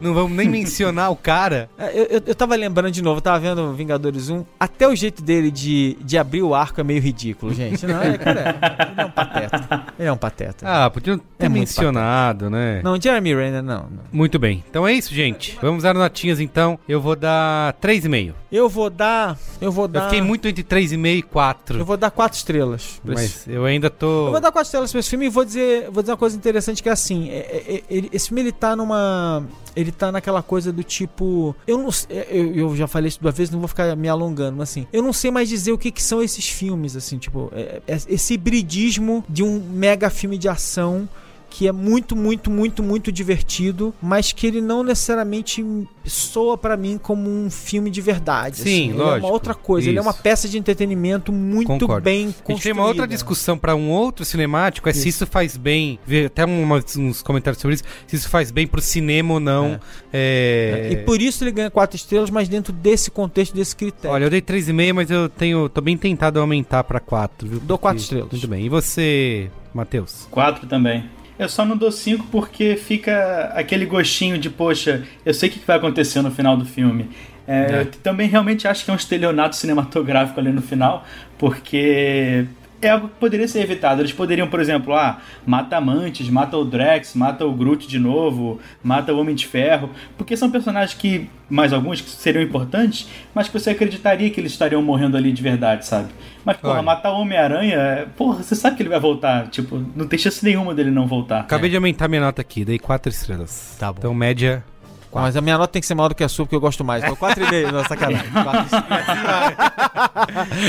Não vamos nem mencionar o cara. É, Eu, eu, eu tava lembrando de novo, eu tava vendo Vingadores 1. Até o jeito dele de, de abrir o arco é meio ridículo, gente. Não, é, cara, ele é um pateta. Ele é um pateta. Ah, podiam ter É mencionado, né? Não, Jeremy Renner, não, não. Muito bem. Então é isso, gente. Vamos dar notinhas então. Eu vou dar 3,5. Eu vou dar. Eu vou Eu dar. fiquei muito entre 3,5 e 4. Eu vou dar quatro estrelas. pra esse Mas eu ainda tô. Vou dar quatro estrelas pra esse filme e vou dizer, vou dizer uma coisa interessante que é assim, é- é- é- esse filme ele tá numa ele tá naquela coisa do tipo, eu não é, eu, eu já falei isso duas vezes, não vou ficar me alongando, mas assim, eu não sei mais dizer o que, que são esses filmes assim, tipo, é- esse hibridismo de um mega filme de ação que é muito, muito, muito, muito divertido, mas que ele não necessariamente soa pra mim como um filme de verdade. Sim, Ele é lógico. uma outra coisa. Ele é uma Isso. peça de entretenimento muito Concordo. bem A gente construída. tem uma outra discussão pra um outro cinemático, é se Isso. isso faz bem, ver até uns comentários sobre isso, se isso faz bem pro cinema ou não. É. E por isso ele ganha quatro estrelas, mas dentro desse contexto, desse critério. Olha, eu dei 3,5, mas eu tenho. tô bem tentado a aumentar pra 4, viu? Dou quatro Porque- estrelas. Muito bem. E você, Matheus? Quatro também. Eu só não dou cinco porque fica aquele gostinho de, poxa, eu sei o que vai acontecer no final do filme. É, É. Eu também realmente acho que é um estelionato cinematográfico ali no final, porque é algo que poderia ser evitado. Eles poderiam, por exemplo, ah, mata Amantes, mata o Drex, mata o Groot de novo, mata o Homem de Ferro, porque são personagens que, mais alguns, que seriam importantes, mas que você acreditaria que eles estariam morrendo ali de verdade, sabe? Mas, porra, Olha. matar o Homem-Aranha, é- porra, você sabe que ele vai voltar. Tipo, não tem chance nenhuma dele não voltar. Acabei de aumentar minha nota aqui, dei 4 estrelas. Tá bom. Então, média. Mas a minha nota tem que ser maior do que a sua, porque eu gosto mais. Então, quatro e meio, não, sacanagem. [laughs] Quatro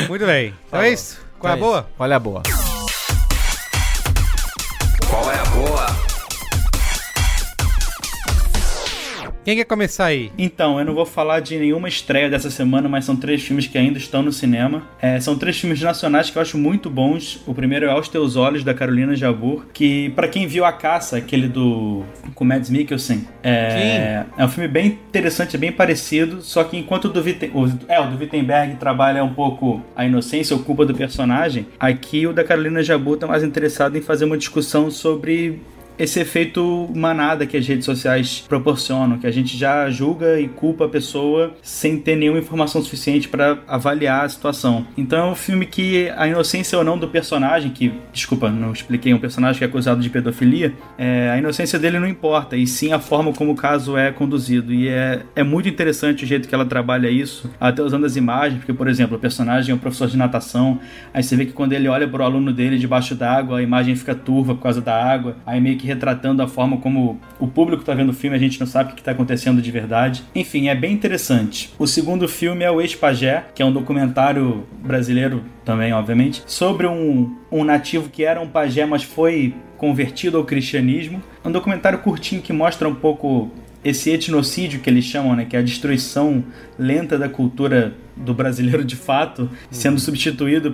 Muito bem. Então é isso. Qual é a Então boa? isso. Qual é a boa? Qual é a Quem quer começar aí? Então, eu não vou falar de nenhuma estreia dessa semana, mas são três filmes que ainda estão no cinema. É, são três filmes nacionais que eu acho muito bons. O primeiro é Aos Teus Olhos, da Carolina Jabur, que pra quem viu A Caça, aquele do com Mads Mikkelsen, é, é um filme bem interessante, é bem parecido, só que enquanto o do, Witten, o, é, o do Wittenberg trabalha um pouco a inocência ou culpa do personagem, aqui o da Carolina Jabur tá mais interessado em fazer uma discussão sobre esse efeito manada que as redes sociais proporcionam, que a gente já julga e culpa a pessoa sem ter nenhuma informação suficiente para avaliar a situação. Então é um filme que a inocência ou não do personagem, que, desculpa, não expliquei, um personagem que é acusado de pedofilia, é, a inocência dele não importa, e sim a forma como o caso é conduzido. E é, é muito interessante o jeito que ela trabalha isso, até usando as imagens, porque, por exemplo, o personagem é um professor de natação, aí você vê que quando ele olha pro aluno dele debaixo d'água, a imagem fica turva por causa da água, aí meio que retratando a forma como o público tá vendo o filme, a gente não sabe o que tá acontecendo de verdade. Enfim, é bem interessante. O segundo filme é o Ex-Pajé, que é um documentário brasileiro também, obviamente, sobre um, um nativo que era um pajé, mas foi convertido ao cristianismo. Um documentário curtinho que mostra um pouco esse etnocídio que eles chamam, né, que é a destruição lenta da cultura do brasileiro de fato, sendo substituído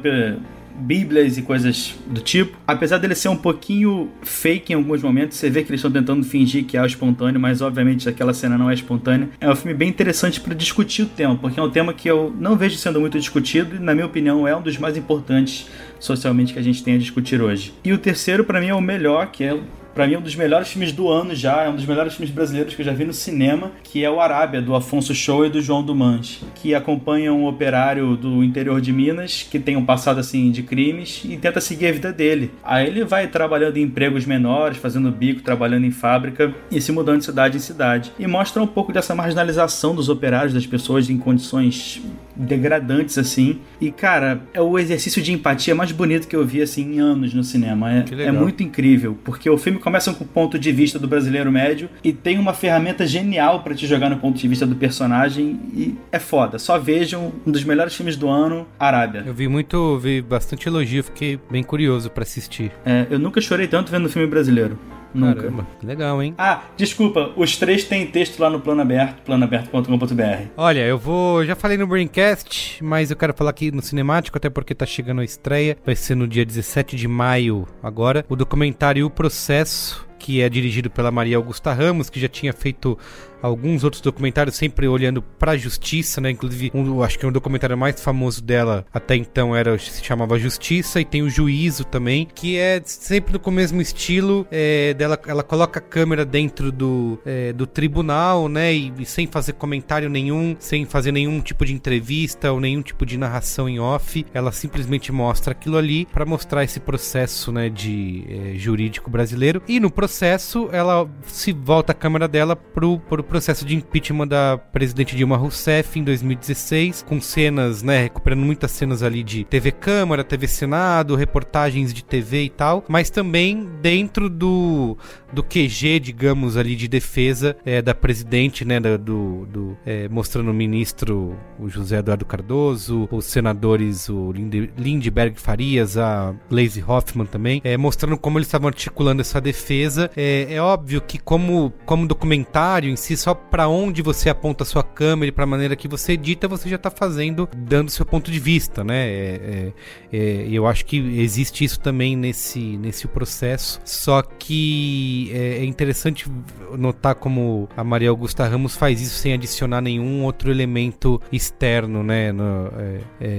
bíblias e coisas do tipo. Apesar dele ser um pouquinho fake em alguns momentos, você vê que eles estão tentando fingir que é espontâneo, mas obviamente aquela cena não é espontânea. É um filme bem interessante para discutir o tema, porque é um tema que eu não vejo sendo muito discutido e, na minha opinião, é um dos mais importantes socialmente que a gente tem a discutir hoje. E o terceiro, para mim, é o melhor, que é Pra mim, é um dos melhores filmes do ano já, é um dos melhores filmes brasileiros que eu já vi no cinema, que é o Arábia, do Afonso Show e do João Dumange, que acompanha um operário do interior de Minas, que tem um passado assim de crimes, e tenta seguir a vida dele. Aí ele vai trabalhando em empregos menores, fazendo bico, trabalhando em fábrica, e se mudando de cidade em cidade. E mostra um pouco dessa marginalização dos operários, das pessoas em condições degradantes assim. E cara, é o exercício de empatia mais bonito que eu vi assim em anos no cinema. É, é muito incrível, porque o filme começa com o ponto de vista do brasileiro médio e tem uma ferramenta genial pra te jogar no ponto de vista do personagem e é foda. Só vejam um dos melhores filmes do ano, Arábia. Eu vi muito, vi bastante elogio, fiquei bem curioso pra assistir. É, eu nunca chorei tanto vendo filme brasileiro. Nunca. Caramba, que legal, hein? Ah, desculpa, os três têm texto lá no plano aberto, planoaberto.com.br. Olha, eu vou. Já falei no Braincast, mas eu quero falar aqui no cinemático, até porque tá chegando a estreia. Vai ser no dia 17 de maio agora. O documentário O Processo, que é dirigido pela Maria Augusta Ramos, que já tinha feito alguns outros documentários sempre olhando pra justiça, né? Inclusive, um, acho que o documentário mais famoso dela até então era se chamava Justiça e tem o Juízo também, que é sempre com o mesmo estilo é, dela. Ela coloca a câmera dentro do, é, do tribunal, né? E, e sem fazer comentário nenhum, sem fazer nenhum tipo de entrevista ou nenhum tipo de narração em off, ela simplesmente mostra aquilo ali pra mostrar esse processo, né? De é, jurídico brasileiro. E no processo, ela se volta a câmera dela pro, pro processo de impeachment da presidente Dilma Rousseff em 2016, com cenas, né, recuperando muitas cenas ali de TV Câmara, TV Senado, reportagens de TV e tal, mas também dentro do, do QG, digamos, ali de defesa é, da presidente, né, do, do é, mostrando o ministro, o José Eduardo Cardoso, os senadores, o Linde, Lindbergh Farias, a Lazy Hoffman também, é, mostrando como eles estavam articulando essa defesa. É, é, óbvio que como, como documentário em si, só para onde você aponta a sua câmera e para a maneira que você edita, você já está fazendo, dando seu ponto de vista, né? É, é, é, eu acho que existe isso também nesse, nesse processo, só que é, é interessante notar como a Maria Augusta Ramos faz isso sem adicionar nenhum outro elemento externo, né, no,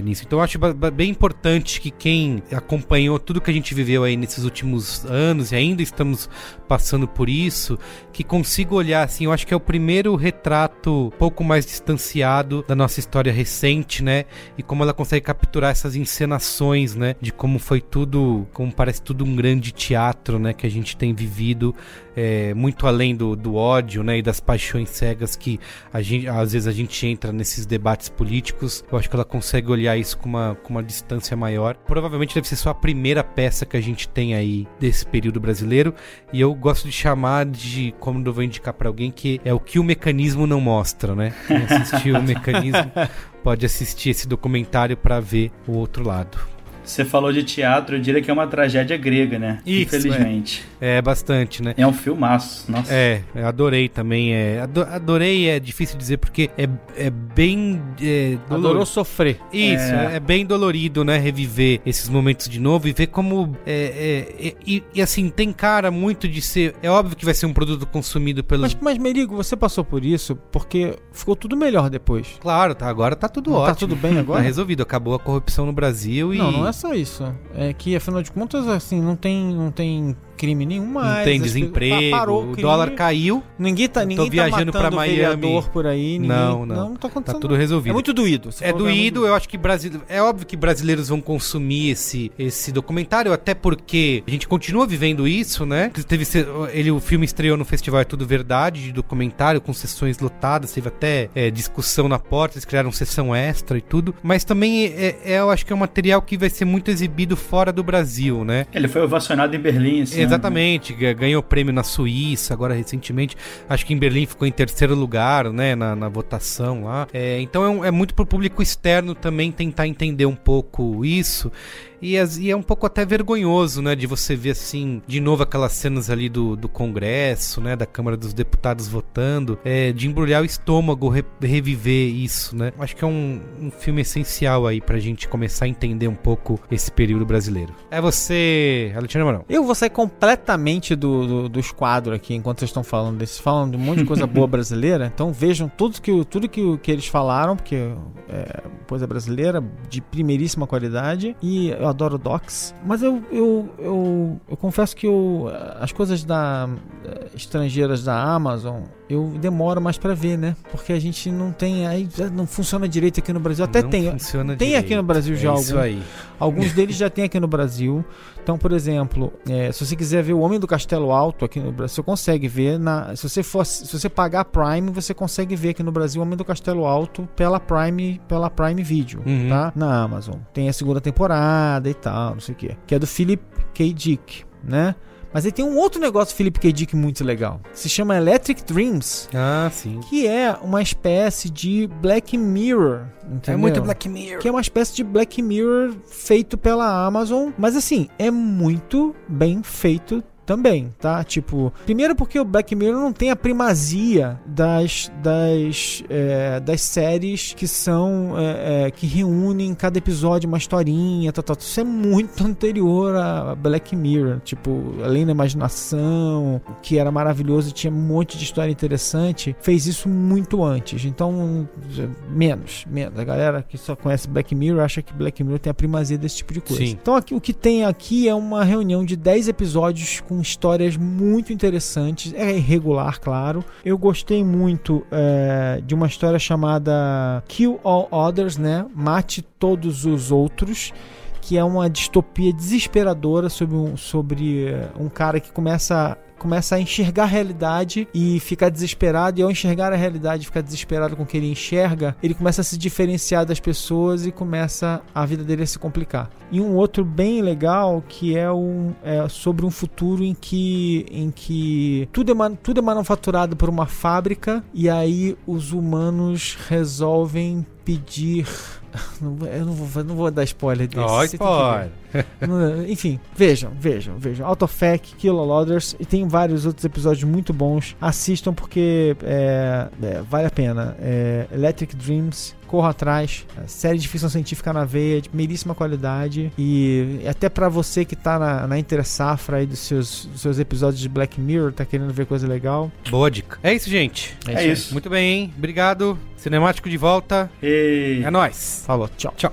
nisso. Então eu acho bem importante que quem acompanhou tudo que a gente viveu aí nesses últimos anos e ainda estamos passando por isso, que consiga olhar assim, eu acho que é o primeiro retrato pouco mais distanciado da nossa história recente, né? E como ela consegue capturar essas encenações, né, de como foi tudo, como parece tudo um grande teatro, né, que a gente tem vivido é, muito além do, do ódio, né, e das paixões cegas que gente, às vezes a gente entra nesses debates políticos. Eu acho que ela consegue olhar isso com uma, com uma distância maior. Provavelmente deve ser só a primeira peça que a gente tem aí desse período brasileiro, e eu gosto de chamar de, como eu vou indicar para alguém, que é o que o mecanismo não mostra, né? Quem assistiu o [laughs] mecanismo pode assistir esse documentário para ver o outro lado. Você falou de teatro, eu diria que é uma tragédia grega, né? Isso, Infelizmente. É. é, bastante, né? É um filmaço, nossa. É, adorei também. É, adorei é difícil dizer porque é, é bem. É, Adorou sofrer. Isso, é. é. bem dolorido, né? Reviver esses momentos de novo e ver como. É, é e, e, assim, tem cara muito de ser. É óbvio que vai ser um produto consumido pelos. Mas, mas Merigo, você passou por isso porque ficou tudo melhor depois. Claro, tá, agora tá tudo não ótimo. Tá tudo bem agora? Tá resolvido. Acabou a corrupção no Brasil e. Não, não é só isso. É que, afinal de contas, assim, não tem, não tem crime nenhum mais. Não tem desemprego, parou o, o dólar caiu. Ninguém tá, ninguém tô viajando tá para Miami por aí. Ninguém, não, não. Não, tá acontecendo. Tá tudo resolvido. É muito doído. É doído, eu acho que Brasil, é óbvio que brasileiros vão consumir esse, esse documentário, até porque a gente continua vivendo isso, né? Teve ele, o filme estreou no festival É Tudo Verdade de documentário com sessões lotadas, teve até é, discussão na porta, eles criaram sessão extra e tudo. Mas também é, é, eu acho que é um material que vai ser muito exibido fora do Brasil, né? Ele foi ovacionado em Berlim, assim, Exatamente. Ganhou prêmio na Suíça, agora recentemente. Acho que em Berlim ficou em terceiro lugar, né, na, na votação lá. É, então é, um, é muito pro público externo também tentar entender um pouco isso. E, e, é um pouco até vergonhoso, né, de você ver assim, de novo aquelas cenas ali do, do Congresso, né, da Câmara dos Deputados votando, é, de embrulhar o estômago, re, reviver isso, né. Acho que é um, um filme essencial aí pra gente começar a entender um pouco esse período brasileiro. É você, Alexandre Marão. Eu vou sair completamente do, do, dos quadros aqui enquanto vocês estão falando desses, falando de um monte de coisa boa [laughs] brasileira, então vejam tudo que, tudo que, que eles falaram, porque é coisa brasileira de primeiríssima qualidade e eu adoro docs, mas eu, eu, eu, eu confesso que eu, as coisas da eh, estrangeiras da Amazon eu demoro mais para ver, né? Porque a gente não tem aí não funciona direito aqui no Brasil. Até não tem, funciona tem direito. aqui no Brasil já é. Alguns deles já tem aqui no Brasil. [laughs] Então, por exemplo, é, se você quiser ver o Homem do Castelo Alto aqui no Brasil, você consegue ver na, se você for, se você pagar Prime, você consegue ver aqui no Brasil o Homem do Castelo Alto pela Prime, pela Prime Video, uhum. tá? Na Amazon. Tem a segunda temporada e tal, não sei o quê. Que é do Philip K. Dick, né? Mas aí tem um outro negócio Philip K. Dick muito legal. Que se chama Electric Dreams. Ah, sim. Que é uma espécie de Black Mirror. Entendeu? É muito Black Mirror. Que é uma espécie de Black Mirror feito pela Amazon. Mas assim, é muito bem feito também, tá? Tipo, primeiro porque o Black Mirror não tem a primazia das das, é, das séries que são é, é, que reúnem cada episódio uma historinha, tal, tal. Isso é muito [laughs] anterior a Black Mirror, tipo, além da imaginação, que era maravilhoso e tinha um monte de história interessante, fez isso muito antes. Então, menos, menos. A galera que só conhece Black Mirror acha que Black Mirror tem a primazia desse tipo de coisa. Sim. Então, aqui, o que tem aqui é uma reunião de 10 episódios com histórias muito interessantes. É irregular, claro. Eu gostei muito é, de uma história chamada Kill All Others, né? Mate todos os outros que é uma distopia desesperadora sobre um, sobre um cara que começa começa a enxergar a realidade e ficar desesperado. E ao enxergar a realidade ficar desesperado com o que ele enxerga, ele começa a se diferenciar das pessoas e começa a vida dele a se complicar. E um outro bem legal que é, um, é sobre um futuro em que, em que tudo, é, tudo é manufaturado por uma fábrica e aí os humanos resolvem pedir [laughs] eu não vou, não vou dar spoiler desse. Oh, spoiler. [laughs] Enfim, vejam, vejam, vejam. Autofac, Kiloloaders e tem vários outros episódios muito bons. Assistam porque é, é, vale a pena. É, Electric Dreams, corra atrás. Série de ficção científica na veia, de primeiríssima qualidade. E até para você que tá na, na entre safra aí dos seus, dos seus episódios de Black Mirror, tá querendo ver coisa legal. Boa dica. É isso, gente. É, é isso. Muito bem, hein? Obrigado. Cinemático de volta. E... É nóis. Falou. Tchau. Tchau.